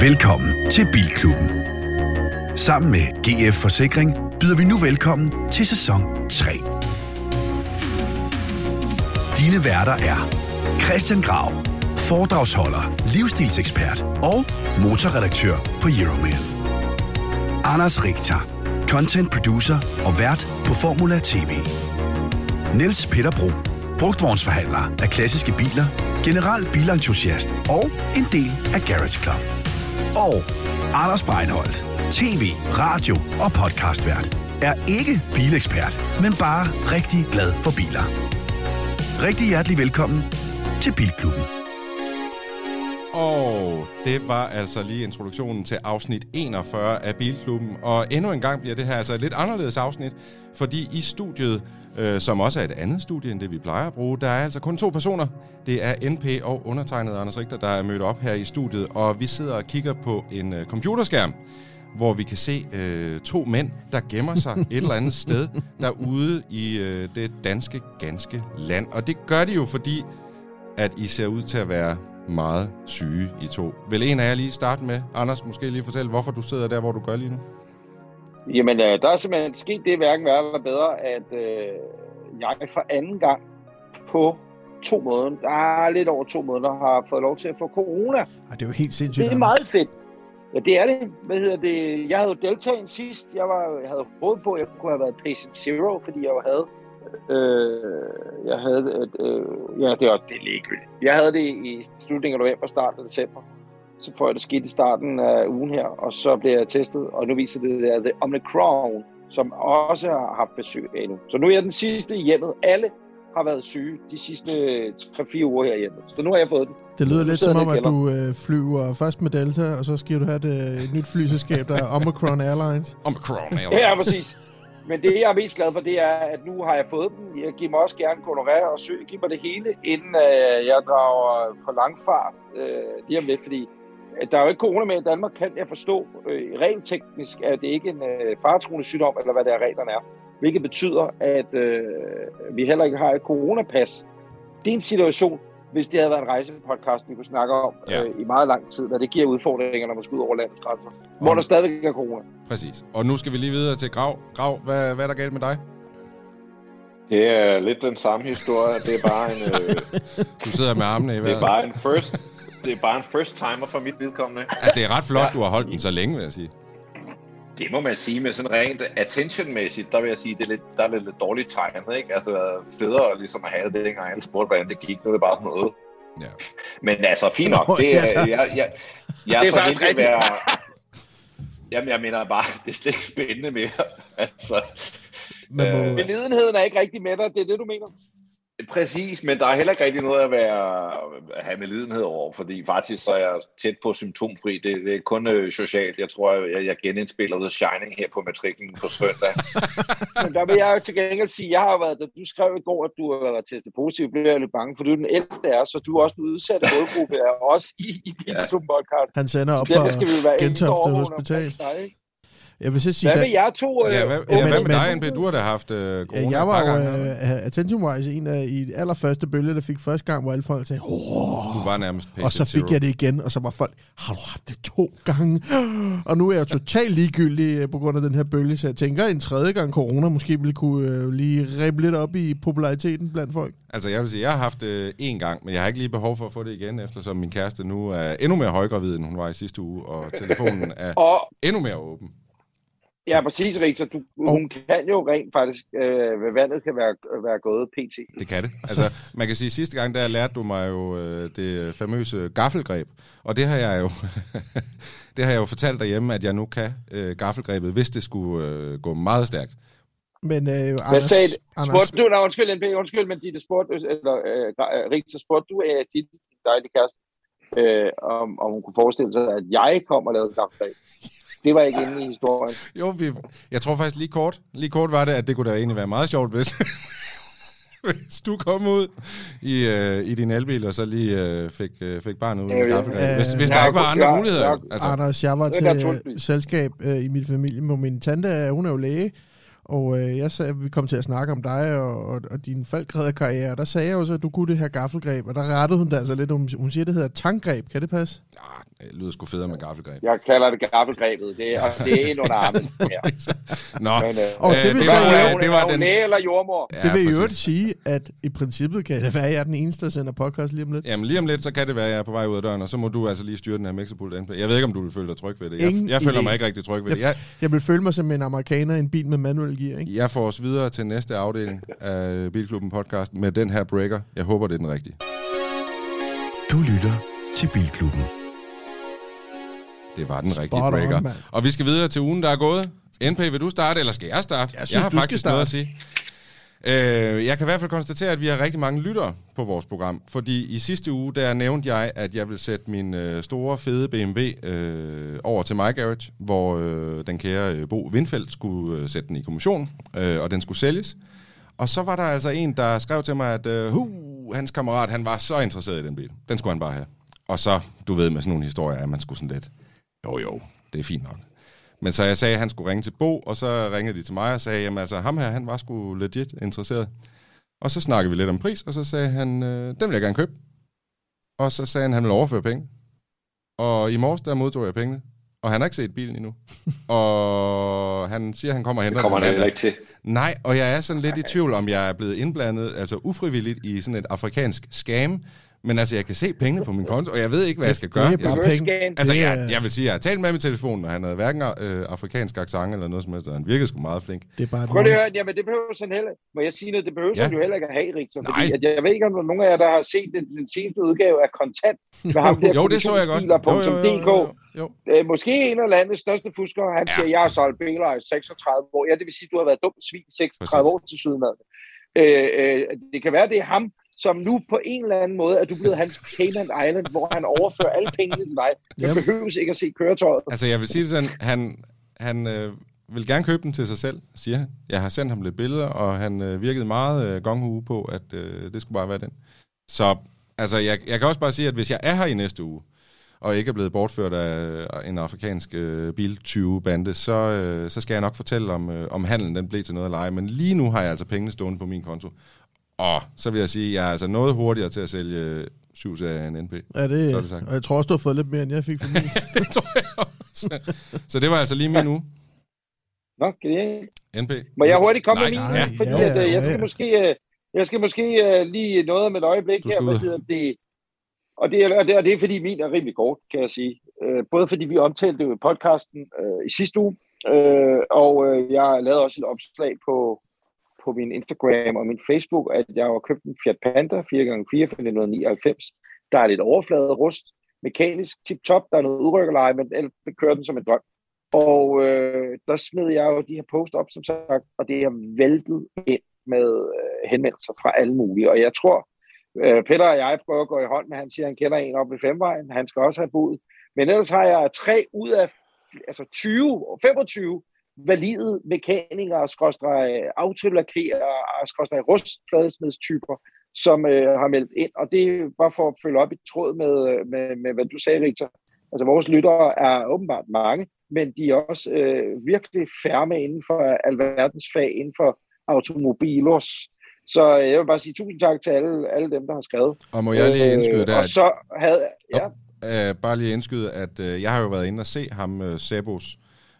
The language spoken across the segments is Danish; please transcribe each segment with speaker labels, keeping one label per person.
Speaker 1: Velkommen til Bilklubben. Sammen med GF Forsikring byder vi nu velkommen til sæson 3. Dine værter er Christian Grav, foredragsholder, livsstilsekspert og motorredaktør på Euroman. Anders Richter, content producer og vært på Formula TV. Niels Peter Bro, brugtvognsforhandler af klassiske biler, general bilentusiast og en del af Garage Club. Og Anders Breinholt, tv, radio og podcastvært, er ikke bilekspert, men bare rigtig glad for biler. Rigtig hjertelig velkommen til Bilklubben.
Speaker 2: Og det var altså lige introduktionen til afsnit 41 af Bilklubben. Og endnu en gang bliver det her altså et lidt anderledes afsnit, fordi i studiet, øh, som også er et andet studie end det, vi plejer at bruge, der er altså kun to personer. Det er NP og undertegnet Anders Richter, der er mødt op her i studiet, og vi sidder og kigger på en øh, computerskærm, hvor vi kan se øh, to mænd, der gemmer sig et eller andet sted derude i øh, det danske ganske land. Og det gør de jo, fordi at I ser ud til at være meget syge i to. Vil en af jer lige starte med, Anders, måske lige fortælle, hvorfor du sidder der, hvor du gør lige nu?
Speaker 3: Jamen, øh, der er simpelthen sket det hverken værre eller bedre, at øh, jeg for anden gang på to måneder, der er lidt over to måneder, har fået lov til at få corona.
Speaker 4: Ej, det er jo helt sindssygt.
Speaker 3: Det er meget fedt. Ja, det er det. Hvad hedder det? Jeg havde jo deltaget sidst. Jeg, var, jeg havde håbet på, at jeg kunne have været patient zero, fordi jeg jo havde Øh, jeg havde, øh, ja, det er det ligegyldigt. Jeg havde det i slutningen af november, starten af december. Så får jeg det skidt i starten af ugen her, og så bliver jeg testet, og nu viser det, det er Omicron, som også har haft besøg af nu. Så nu er jeg den sidste i hjemmet. Alle har været syge de sidste 3-4 uger her hjemme. Så nu har jeg fået den.
Speaker 4: Det lyder lidt som om, at du øh, flyver først med Delta, og så skal du have et, øh, et nyt flyselskab, der er Omicron Airlines.
Speaker 2: Omicron.
Speaker 3: Ja, præcis. Men det, jeg er mest glad for, det er, at nu har jeg fået den. Jeg giver mig også gerne honorere og søg. Giv mig det hele, inden øh, jeg drager på langfart øh, lige om lidt. Fordi der er jo ikke corona med i Danmark, kan jeg forstå. Øh, rent teknisk er det ikke en øh, faretruende sygdom, eller hvad det er, reglerne er. Hvilket betyder, at øh, vi heller ikke har et coronapas. Det er en situation, hvis det havde været en rejsepodcast, vi kunne snakke om
Speaker 2: Ja.
Speaker 3: øh, i meget lang tid, hvad det giver udfordringer, når man skal ud over landets grænser. Hvor der stadigvæk er corona.
Speaker 2: Præcis. Og nu skal vi lige videre til Grav. Grav, hvad, hvad er der galt med dig?
Speaker 5: Det er lidt den samme historie. Det er bare en, øh,
Speaker 2: Du sidder med armene i
Speaker 5: det
Speaker 2: vejret.
Speaker 5: er bare en first, det er bare en first timer for mit vedkommende.
Speaker 2: Altså, det er ret flot, du har holdt den så længe, vil jeg sige.
Speaker 5: Det må man sige, men sådan rent attention-mæssigt, der vil jeg sige, det er lidt, der er lidt, lidt dårligt tegnet, ikke? Altså, det var federe ligesom at have det, dengang alle spurgte, hvordan det gik. Nu er det bare sådan noget.
Speaker 2: Ja.
Speaker 5: Men altså, fint nok. Det er,
Speaker 4: ja.
Speaker 5: jeg, jeg, jeg
Speaker 3: Det
Speaker 5: er
Speaker 3: faktisk
Speaker 5: så heldig at
Speaker 3: rigtigt.
Speaker 5: være... Jamen, jeg mener bare, det er slet ikke spændende mere. Altså,
Speaker 4: Man må,
Speaker 5: Øh,
Speaker 3: er ikke rigtig med dig, det er det, du mener?
Speaker 5: Præcis, men der er heller ikke rigtig noget at, være, at have med lidenhed over, fordi faktisk så er jeg tæt på symptomfri. Det, det er kun øh, socialt. Jeg tror, jeg, jeg genindspiller The Shining her på matriklen på søndag.
Speaker 3: Men der vil jeg jo til gengæld sige, jeg har været, da du skrev i går, at du har været testet positiv, blev jeg lidt bange, for du er den ældste af os, så du er også en udsat målgruppe, er også i, i Bilklub podcast.
Speaker 4: han sender op
Speaker 3: Derfor skal vi
Speaker 4: fra Gentofte Hospital.
Speaker 3: dig, ikke?
Speaker 4: Jeg vil så sige,
Speaker 3: Hvad med jer to? øh,
Speaker 2: Ja, hvad, ja, hvad med dig, NP? Du har da haft øh, corona
Speaker 4: Ja, jeg var jo
Speaker 2: gange.
Speaker 4: uh, attention-wise en af i de allerførste bølge, der fik første gang, hvor alle folk sagde, Åh!
Speaker 2: Du var nærmest
Speaker 4: og så fik
Speaker 2: zero.
Speaker 4: jeg det igen, og så var folk, har du haft det to gange? Og nu er jeg totalt ligegyldig øh, på grund af den her bølge, så jeg tænker, en tredje gang corona måske ville kunne øh, lige ribe lidt op i populariteten blandt folk.
Speaker 2: Altså, jeg vil sige, jeg har haft det øh, én gang, men jeg har ikke lige behov for at få det igen, eftersom min kæreste nu er endnu mere højgravid, end hun var i sidste uge, og telefonen er
Speaker 3: Og
Speaker 2: endnu mere åben.
Speaker 3: Ja, præcis, Rik, så du, hun kan jo rent faktisk, øh, hvad vandet kan være, være gået pt.
Speaker 2: Det kan det. Altså, man kan sige, sidste gang, der lærte du mig jo øh, det famøse gaffelgreb. Og det har jeg jo, det har jeg jo fortalt derhjemme, at jeg nu kan øh, gaffelgrebet, hvis det skulle øh, gå meget stærkt.
Speaker 4: Men øh,
Speaker 3: Hvad
Speaker 4: Anders,
Speaker 3: sagde
Speaker 4: Anders,
Speaker 3: Spurgte du, nej, undskyld, NP, undskyld, men Ditte spurgte, eller øh, øh, Rik, så spurgte du af dit dejlige kæreste, øh, om, om hun kunne forestille sig, at jeg kom og lavede kaffedag. Det var ikke inde i historien.
Speaker 2: Jo, vi, jeg tror faktisk lige kort, lige kort var det, at det kunne da egentlig være meget sjovt, hvis, hvis du kom ud i, øh, i din elbil, og så lige øh, fik, øh, fik barnet ud
Speaker 3: Ja,
Speaker 2: med gaffelgreb. Hvis, hvis der ikke var andre muligheder. Altså,
Speaker 4: Anders, jeg var til
Speaker 3: tundtvis.
Speaker 4: selskab øh, i min familie, hvor min tante, er- hun er jo læge, Og øh, jeg sagde, vi kom til at snakke om dig og, og, og din faldgræderkarriere, og der sagde jeg også, at du kunne det her gaffelgreb, og der rettede hun det altså lidt. Hun, hun siger, det hedder tankgreb. Kan det passe?
Speaker 2: Ja, det lyder sgu federe med gaffelgreb.
Speaker 3: Jeg kalder det gaffelgrebet. Det er, og det er ind under armen. Ja.
Speaker 2: Nå,
Speaker 3: Men, øh,
Speaker 4: Og
Speaker 2: Øh,
Speaker 4: det vil
Speaker 2: det var-
Speaker 4: jo-
Speaker 2: det var den-
Speaker 3: læge eller jordmor?
Speaker 2: ja,
Speaker 4: det vil jo
Speaker 2: præcis.
Speaker 4: sige, at i princippet kan det være, at jeg er den eneste, der sender podcast lige om lidt.
Speaker 2: Jamen lige om lidt, så kan det være, at jeg er på vej ud af døren, og så må du altså lige styre den her NP. Jeg ved ikke, om du vil føle dig tryg ved det. Jeg,
Speaker 4: Ingen
Speaker 2: jeg føler
Speaker 4: idé.
Speaker 2: mig ikke rigtig tryg ved det. Jeg,
Speaker 4: Jeg vil føle mig som en amerikaner i en bil med manuel gear, ikke?
Speaker 2: jeg får os videre til næste afdeling af Bilklubben podcast med den her breaker. Jeg håber, det er den rigtige.
Speaker 1: Du lytter til Bilklubben.
Speaker 2: Det var den
Speaker 4: Spot
Speaker 2: rigtige
Speaker 4: on,
Speaker 2: breaker.
Speaker 4: mand.
Speaker 2: og vi skal videre til ugen, der er gået. NP, vil du starte, eller skal jeg starte?
Speaker 4: Jeg synes,
Speaker 2: jeg har
Speaker 4: du skal
Speaker 2: faktisk noget at sige. Øh, jeg kan i hvert fald konstatere, at vi har rigtig mange lyttere på vores program. Fordi i sidste uge, der nævnte jeg, at jeg vil sætte min øh, store, fede BMW øh, over til My Garage, hvor øh, den kære øh, Bo Windfeldt skulle øh, sætte den i kommission, øh, og den skulle sælges. Og så var der altså en, der skrev til mig, at øh, hu, hans kammerat, han var så interesseret i den bil. Den skulle han bare have. Og så, du ved med sådan nogle historier, at man skulle sådan lidt, jo jo, det er fint nok. Men så jeg sagde, at han skulle ringe til Bo, og så ringede de til mig og sagde, jamen altså, ham her, han var sgu legit interesseret. Og så snakkede vi lidt om pris, og så sagde han, øh, den vil jeg gerne købe. Og så sagde han, han vil overføre penge. Og i morges, der modtog jeg pengene. Og han har ikke set bilen endnu. og han siger, at han kommer og
Speaker 5: Det
Speaker 2: henter
Speaker 5: kommer
Speaker 2: den
Speaker 5: han heller ikke til.
Speaker 2: Nej, og jeg er sådan lidt i tvivl, om jeg er blevet indblandet, altså ufrivilligt, i sådan et afrikansk scam. Men altså, jeg kan se pengene på min konto, og jeg ved ikke, hvad jeg skal
Speaker 4: Det
Speaker 2: gøre.
Speaker 4: er
Speaker 2: Jeg
Speaker 4: bare penge.
Speaker 2: Altså,
Speaker 4: Det
Speaker 2: jeg,
Speaker 4: er-
Speaker 2: jeg vil sige, jeg har talt med ham i telefonen, og han havde hverken øh, afrikansk accent eller noget som helst, han virkede sgu meget flink.
Speaker 4: Det er bare
Speaker 3: Prøv lige at høre, jamen det behøver sådan heller, må jeg sige noget, det behøver
Speaker 2: Ja.
Speaker 3: ja. jo heller ikke at have, Rigtig, fordi at jeg ved ikke, om der er nogen af jer, der har set den, den seneste udgave af Kontant, med ham der
Speaker 2: Jo, det så jeg godt. Jo, jo, jo,
Speaker 3: produktionsbiler.dk.
Speaker 2: jo, jo.
Speaker 3: Øh, måske en af landets største fuskere, han
Speaker 2: Ja.
Speaker 3: siger, jeg har solgt biler i 36 år. Ja, det vil sige, du har været dumt svin i 36
Speaker 2: Præcis.
Speaker 3: år til Sydmad. Øh, øh, det kan være, det er ham, som nu på en eller anden måde er du blevet hans Cayman Island, hvor han overfører alle pengene til dig. Man
Speaker 4: Jamen.
Speaker 3: behøves ikke at se køretøjet.
Speaker 2: Altså, jeg vil sige det sådan, han, han øh, vil gerne købe den til sig selv, siger han. Jeg har sendt ham lidt billeder, og han øh, virkede meget øh, gonghue på, at øh, det skulle bare være den. Så altså, jeg, jeg kan også bare sige, at hvis jeg er her i næste uge, og ikke er blevet bortført af en afrikansk øh, biltyve-bande, så, øh, så skal jeg nok fortælle, om, øh, om handlen den blev til noget eller ej. Men lige nu har jeg altså pengene stående på min konto. Og så vil jeg sige, at jeg er altså noget hurtigere til at sælge 7 af en NP.
Speaker 4: Ja, det,
Speaker 2: Så er det sagt.
Speaker 4: og jeg tror også, du har fået lidt mere, end jeg fik for min.
Speaker 2: det tror jeg også. Så det var altså lige min uge.
Speaker 3: Nå, genialt.
Speaker 2: NP.
Speaker 3: Må jeg hurtigt komme
Speaker 2: Nej,
Speaker 3: med min?
Speaker 4: nej,
Speaker 3: fordi
Speaker 4: ja,
Speaker 3: at, øh,
Speaker 4: ja,
Speaker 3: jeg skal
Speaker 4: ja.
Speaker 3: måske, øh, jeg skal måske øh, lige noget om et øjeblik her.
Speaker 2: ud.
Speaker 3: hedder det? Og det, er, og, det, og det er fordi min er rimelig kort, kan jeg sige. Øh, både fordi vi omtalte det jo i podcasten øh, i sidste uge, øh, og øh, jeg lavede også et opslag på, på min Instagram og min Facebook, at jeg har købt en Fiat Panda 4x4 fra 1999. Der er lidt overflade rust, mekanisk tip-top, der er noget udrykkerleje, men ellers kører den som en drøm. Og øh, der smed jeg jo de her post op, som sagt, og det er væltet ind med øh, henvendelser fra alle mulige. Og jeg tror, øh, Peter og jeg prøver at gå i hånd med, han siger, han kender en op i femvejen, han skal også have bud. Men ellers har jeg tre ud af altså 20 25 valide mekanikere, skråstrej autolakere, skråstrej rustpladesmedstyper, som øh, har meldt ind. Og det er bare for at følge op i tråd med, øh, med, med hvad du sagde, Victor. Altså vores lyttere er åbenbart mange, men de er også øh, virkelig færme inden for alverdens fag, inden for automobilos. Så øh, jeg vil bare sige tusind tak til alle, alle dem, der har skrevet.
Speaker 2: Og må jeg lige indskyde der,
Speaker 3: Øh, og så havde ja,
Speaker 2: øh, bare lige indskyde, at øh, jeg har jo været inde og se ham, øh, Sebos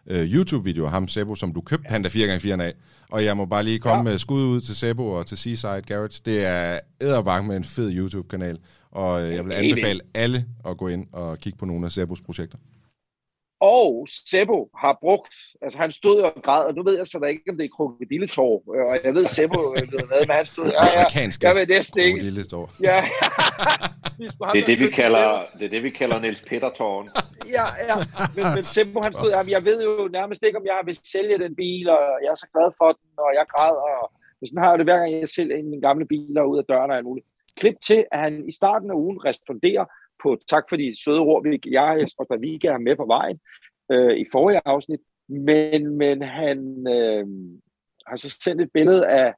Speaker 2: øh, YouTube-video, ham Sebo, som du købte Panda 4x4 af. Og jeg må bare lige komme
Speaker 3: Ja.
Speaker 2: med skud ud til Sebo og til Seaside Garage. Det er æderbank med en fed YouTube-kanal, og øh, jeg vil anbefale alle at gå ind og kigge på nogle af Sebos projekter.
Speaker 3: Og Sebo har brugt, altså han stod og græd, og nu ved jeg så da ikke, om det er krokodilletår, øh, og jeg ved, Sebo øh, ved hvad, men han stod, ja, ja, jeg vil næsten ikke, ja,
Speaker 5: Det er det, vi kalder, det er det, vi kalder Niels Peter-tårn.
Speaker 3: Ja, ja, men, men Sebo, han stod, jeg ved jo nærmest ikke, om jeg vil sælge den bil, og jeg er så glad for den, og jeg græder, og men sådan har jeg det hver gang, jeg sælger en af mine gamle biler ud af døren og alt muligt. Klip til, at han i starten af ugen responderer på tak for de søde ord, vi, jeg og vi kan have med på vejen øh, i forrige afsnit, men, men han øh, har så sendt et billede af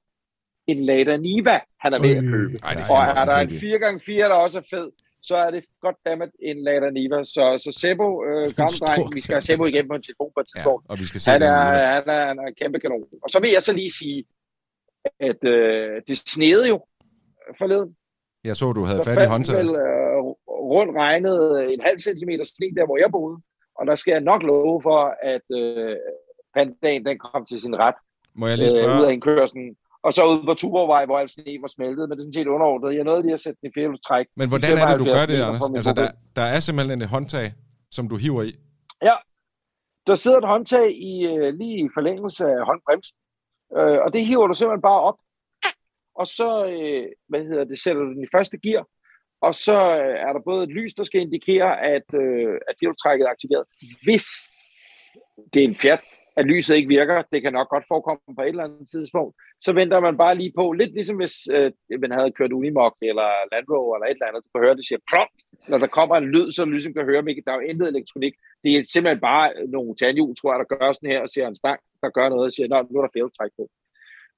Speaker 3: en Lada Niva, han er ved at købe.
Speaker 2: Ej,
Speaker 3: Og
Speaker 2: er
Speaker 3: er der en
Speaker 2: fandme
Speaker 3: 4x4, der også er fed, så er det godt dammit en Lada Niva. Så, så Sebo, øh,
Speaker 4: stor
Speaker 3: dreng, vi skal have Sebo igen på en telefon på et
Speaker 2: Ja,
Speaker 3: tidspunkt.
Speaker 2: og vi skal se
Speaker 3: Han er, han, er, han er en kæmpe kanon. Og så vil jeg så lige sige, at øh, det snede jo forleden.
Speaker 2: Jeg så, du havde
Speaker 3: Der
Speaker 2: fat i håndtaget.
Speaker 3: vel øh, rundt regnet en halv centimeter sne der, hvor jeg boede. Og der skal jeg nok love for, at øh, pandaen den kom til sin ret
Speaker 2: Må jeg lige
Speaker 3: øh, ud af
Speaker 2: spørge?
Speaker 3: indkørslen. Og så ude på Tuborgvej, hvor al sne var smeltet, men det er sådan set underordnet. Jeg nåede lige at sætte den i firehjulstræk.
Speaker 2: Men hvordan er det, du
Speaker 3: 75
Speaker 2: gør det, Anders? Altså, der, der er simpelthen et håndtag, som du hiver i.
Speaker 3: Der sidder et håndtag i, øh, lige i forlængelse af håndbremsen, øh, og det hiver du simpelthen bare op. Og så, øh, hvad hedder det, sætter du den i første gear, og så øh, er der både et lys, der skal indikere, at, øh, at firehjulstrækket er aktiveret. Hvis det er en Fiat, at lyset ikke virker, det kan nok godt forekomme på et eller andet tidspunkt, så venter man bare lige på, lidt ligesom hvis øh, man havde kørt Unimog eller Land Rover eller et eller andet, du kan høre, det siger promp, når der kommer en lyd, så lyset kan høre, men der er jo intet elektronik. Det er simpelthen bare nogle tandhjul, tror jeg, der gør sådan her, og ser en stang, der gør noget, og siger, Nå, nu er der fældstræk på.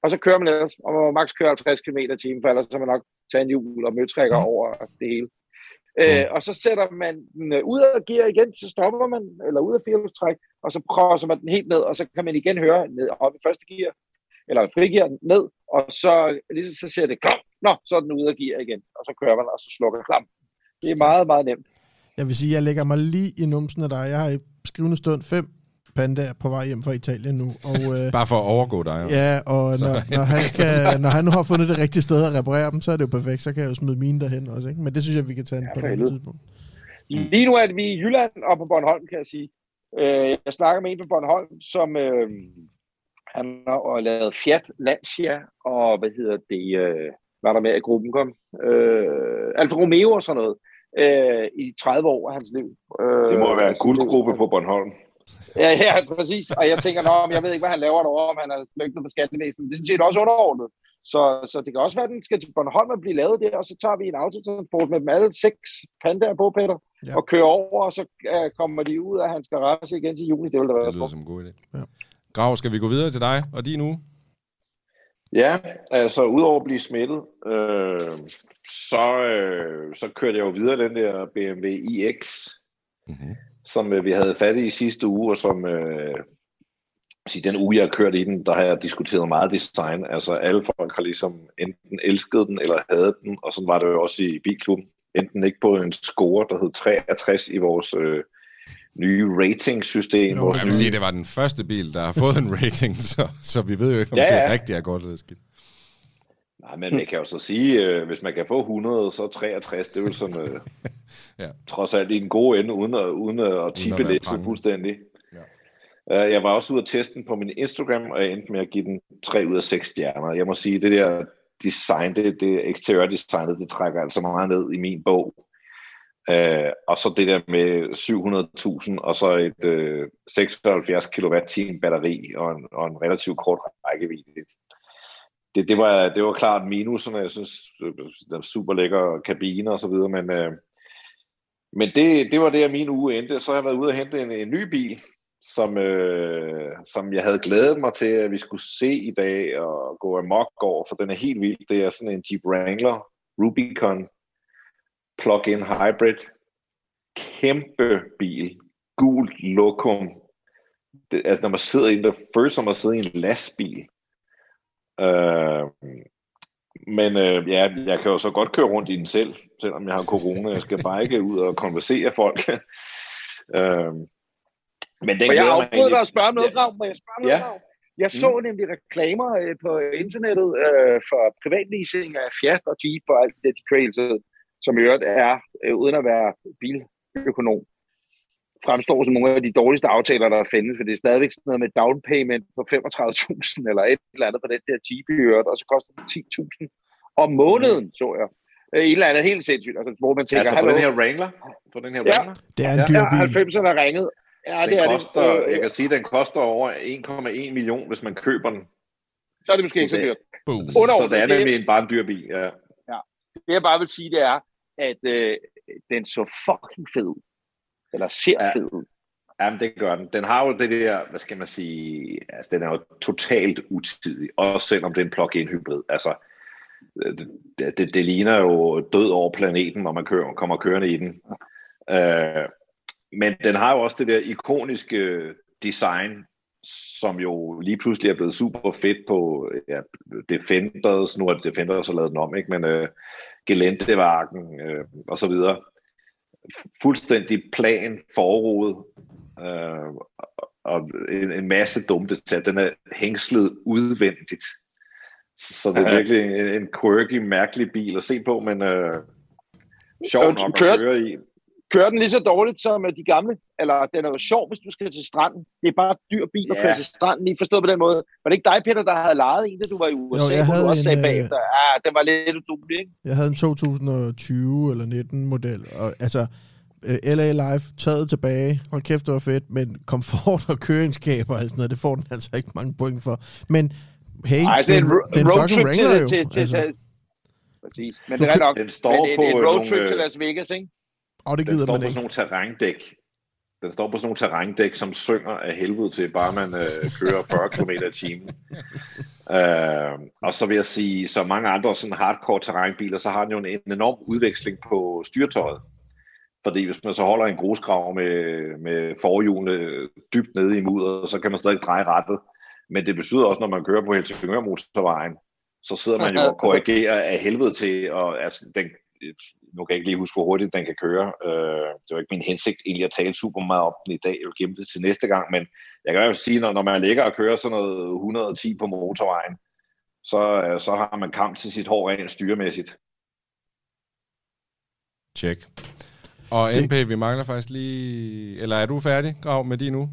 Speaker 3: Og så kører man ellers, og man må maks køre 50 km i timen, for ellers så man nok tandhjul og møtrækker over det hele. Øh, og så sætter man den øh, ud af gear igen, så stopper man, eller ud af firehjulstræk, og så krosser man den helt ned, og så kan man igen høre ned op i første gear, eller frigear ned, og så, lige så siger det klam, nå, så er den ude af gear igen, og så kører man, og så slukker klam. Det er meget, meget nemt.
Speaker 4: Jeg vil sige, jeg lægger mig lige i numsen af dig. Jeg har i skrivende stund fem pandaer på vej hjem fra Italien nu. Og, øh,
Speaker 2: Bare for at overgå dig. jo.
Speaker 4: ja, og når, når, han skal, når han nu har fundet det rigtige sted at reparere dem, så er det jo perfekt. Så kan jeg jo smide mine derhen også. Ikke? Men det synes jeg, vi kan tage
Speaker 3: Ja,
Speaker 4: på et tidspunkt.
Speaker 3: Lige nu er vi i Jylland og på Bornholm, kan jeg sige. Øh, jeg snakker med en på Bornholm, som øh, han har lavet Fiat Lancia, og hvad hedder det, øh, var der med i gruppen kom? Øh, Alfa Romeo og sådan noget, øh, i 30 år af hans liv. Øh,
Speaker 5: Det må være en guldgruppe på Bornholm.
Speaker 3: Ja, ja, præcis. Og jeg tænker, men jeg ved ikke, hvad han laver derovre, om han er flygtet fra skattevæsenet. Det er sådan set også underordnet. Så, så det kan også være, at den skal til Bornholm og blive lavet der, og så tager vi en autotransport med dem alle seks pandaer på, Peter,
Speaker 4: Ja.
Speaker 3: og kører over, og så uh, kommer de ud af hans garage igen til juni. Det vil da
Speaker 2: Det
Speaker 3: være
Speaker 2: lyder
Speaker 3: smukt.
Speaker 2: som en god idé.
Speaker 4: Ja.
Speaker 2: Grav, skal vi gå videre til dig og din uge?
Speaker 5: Ja, altså udover at blive smittet, øh, så, øh, så kørte jeg jo videre den der BMW iX,
Speaker 2: Mm-hmm.
Speaker 5: Som øh, vi havde fat i sidste uge, og som øh, sige, den uge, jeg har kørt i den, der har jeg diskuteret meget design. Altså alle folk har ligesom enten elsket den eller hadet den, og sådan var det jo også i bilklubben. Enten ikke på en score, der hed 63 i vores øh, nye rating-system.
Speaker 4: Jo,
Speaker 5: vores
Speaker 2: Jeg vil
Speaker 5: nye
Speaker 2: sige, det var den første bil, der har fået en rating, så, så vi ved jo ikke, om
Speaker 5: Ja,
Speaker 2: ja, det
Speaker 5: ja.
Speaker 2: rigtigt er godt eller skidt.
Speaker 5: Nej, men man kan jo så sige, øh, hvis man kan få 100, så 63, det er jo sådan, øh,
Speaker 2: Ja.
Speaker 5: trods alt i en god ende, uden at, uden at tippe læse fuldstændig.
Speaker 2: Ja.
Speaker 5: Uh, jeg var også ude at teste den på min Instagram, og jeg endte med at give den 3 ud af 6 stjerner. Jeg må sige, det der design, det, det eksteriør designet, det trækker altså meget ned i min bog. Uh, og så det der med 700.000, og så et uh, 76 kWh batteri, og en, og en relativt kort rækkevidde det, det, var, det var klart minuserne. Jeg synes, der er super lækker kabine og så videre, men, øh, men det, det var det, min uge endte. Så har jeg været ude og hente en, en ny bil, som, øh, som jeg havde glædet mig til, at vi skulle se i dag og gå amok over, for den er helt vild. Det er sådan en Jeep Wrangler Rubicon plug-in hybrid. Kæmpe bil. Gul lokum. Det, altså, når man sidder i den, der føles som at sidde i en lastbil. Øh, men øh, ja, jeg kan jo så godt køre rundt i den selv, selvom jeg har corona. Jeg skal bare ikke ud og konversere folk. øh, men den
Speaker 3: Må jeg
Speaker 5: glæder mig
Speaker 3: afbryde dig
Speaker 5: egentlig-
Speaker 3: spørge om noget. Grav? Må jeg spørge om noget,
Speaker 5: Ja.
Speaker 3: Grav? Jeg så nemlig reklamer øh, på internettet øh, for privatleasing af Fiat og Jeep og alt det, de kører som i øvrigt er, øh, uden at være biløkonom, fremstår som nogle af de dårligste aftaler, der findes, for det er stadigvæk sådan noget med down payment på 35.000 eller et eller andet for den der Jeep og så koster det 10.000 om måneden, så jeg. Øh, Et eller andet helt sindssygt, altså, hvor man tænker,
Speaker 5: Altså på den her Wrangler? På den her
Speaker 3: Ja.
Speaker 5: Wrangler?
Speaker 4: Det er en
Speaker 5: Ja,
Speaker 4: dyr
Speaker 3: ja,
Speaker 4: bil.
Speaker 3: 90'erne er ringet. Ja, det
Speaker 5: den
Speaker 3: er
Speaker 5: koster,
Speaker 3: det. Øh,
Speaker 5: jeg kan sige, at den koster over 1,1 million, hvis man køber den.
Speaker 3: så er det måske ikke så dyrt.
Speaker 2: Boom.
Speaker 5: Så det er
Speaker 3: det-
Speaker 5: nemlig en, bare en dyr bil. Ja.
Speaker 3: Det jeg bare vil sige, det er, at øh, den så fucking fed ud. Eller ser
Speaker 5: Ja.
Speaker 3: fed ud.
Speaker 5: Jamen, det gør den. Den har jo det der, hvad skal man sige, altså den er jo totalt utidig, også selvom det er en plug-in hybrid. Altså, det, det, det ligner jo død over planeten, når man kører, kommer kørende i den. Øh, men den har jo også det der ikoniske design, som jo lige pludselig er blevet super fedt på ja, Defenders, nu er det Defenders, har lavet den om, ikke? men øh, Gelentevagen øh, og så videre. Fuldstændig plan, forråd, øh, og en, en masse dumme detaljer. Den er hængslet udvendigt. Så det er virkelig en, en quirky, mærkelig bil at se på, men øh, sjov nok at køre i
Speaker 3: kører den lige så dårligt som de gamle? Eller den er jo sjov, hvis du skal til stranden. Det er bare en dyr bil at ja. køre til stranden. I forstået på den måde. Var det ikke dig, Peter, der havde lejet en, da du var i USA? Jo, jeg havde du også en, sagde øh, bagefter, ah, den var lidt udulig, ikke?
Speaker 4: Jeg havde en 2020 eller 19 model. Og, altså, øh, LA Live taget tilbage. Hold kæft, det var fedt. Men komfort og køringskab og alt sådan noget, det får den altså ikke mange point for. Men hey,
Speaker 3: Ej, det er en, ro- den fucking Wrangler jo. Til, til, altså. til, præcis. Men det er nok den står men, på et, et roadtrip til Las Vegas, ikke?
Speaker 4: Og det gider
Speaker 5: den står
Speaker 4: man
Speaker 5: på sådan nogle terrændæk. Den står på sådan nogle terrændæk, som synger af helvede til, bare man øh, kører 40 km i timen. øh, og så vil jeg sige, så mange andre sådan hardcore terrænbiler, så har den jo en, en enorm udveksling på styrtøjet. Fordi hvis man så holder en grusgrav med, med forhjulene dybt nede i mudderet, så kan man stadig dreje rettet. Men det betyder også, når man kører på Helsingør motorvejen, så sidder man jo og korrigerer af helvede til, og altså, den, nu kan jeg ikke lige huske, hvor hurtigt den kan køre. Øh, det var ikke min hensigt egentlig at tale super meget om den i dag. Jeg vil gemme det til næste gang, men jeg kan i hvert fald sige, når, når man ligger og kører sådan noget 110 på motorvejen, så, øh, så har man kamp til sit hår rent styremæssigt.
Speaker 2: Tjek. Og NP, vi mangler faktisk lige... Eller er du færdig, Grav, med din nu?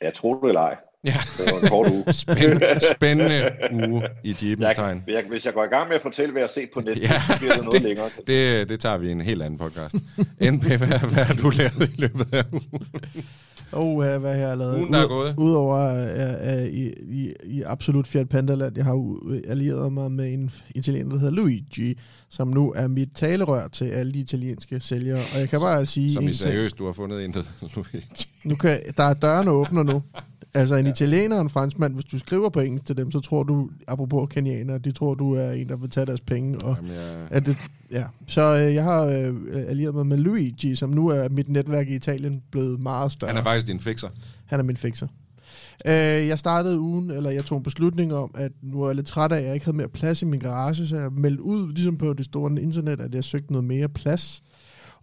Speaker 5: Jeg tror det eller ej.
Speaker 2: Ja.
Speaker 5: Det var en kort uge.
Speaker 2: spændende, spændende uge i djæbens tegn.
Speaker 5: Jeg, jeg, hvis jeg går i gang med at fortælle, hvad jeg har set på nettet, ja, så bliver det noget det, længere.
Speaker 2: Det, det tager vi i en helt anden podcast. NP, hvad, hvad har du lavet i løbet af ugen?
Speaker 4: Oh, hvad, hvad jeg har lavet.
Speaker 2: Ugen, der er gået.
Speaker 4: Udover uh, uh, i, i, i absolut Fiat Pandaland, jeg har allieret mig med en italiener, der hedder Luigi, som nu er mit talerør til alle de italienske sælgere. Og jeg kan bare sige...
Speaker 2: Som i seriøst, du har fundet en, der Luigi.
Speaker 4: Nu kan, der er dørene åbner nu. Altså en ja. italiener og en franskmand, hvis du skriver på engelsk til dem, så tror du, apropos kenianer, de tror, du er en, der vil tage deres penge. Og Jamen, ja. At det, ja. Så øh, jeg har øh, allieret mig med Luigi, som nu er mit netværk i Italien blevet meget større.
Speaker 2: Han er faktisk din fixer.
Speaker 4: Han er min fixer. Øh, jeg startede ugen, eller jeg tog en beslutning om, at nu er jeg lidt træt af, at jeg ikke havde mere plads i min garage, så jeg meldte ud, ligesom på det store internet, at jeg søgte noget mere plads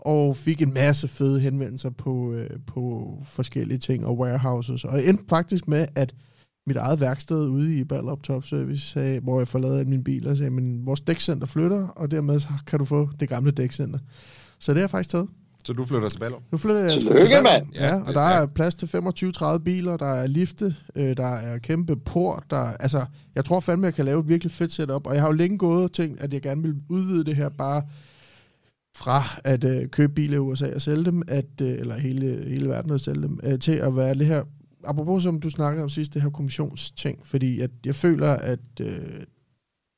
Speaker 4: og fik en masse fede henvendelser på, øh, på forskellige ting og warehouses. Og det endte faktisk med, at mit eget værksted ude i Ballerup Top Service, sagde, hvor jeg forlader min bil, og sagde, men vores dækcenter flytter, og dermed så kan du få det gamle dækcenter. Så det har jeg faktisk taget.
Speaker 2: Så du flytter til Ballerup?
Speaker 4: Nu flytter jeg
Speaker 3: til Ballerup. mand!
Speaker 4: Ja, og der er plads til 25-30 biler, der er lifte, øh, der er kæmpe port, der altså, jeg tror fandme, jeg kan lave et virkelig fedt setup, og jeg har jo længe gået og tænkt, at jeg gerne vil udvide det her bare fra at øh, købe biler i USA og sælge dem, at, øh, eller hele, hele verden og sælge dem, øh, til at være det her, apropos som du snakkede om sidst, det her kommissionsting, fordi at jeg føler, at øh,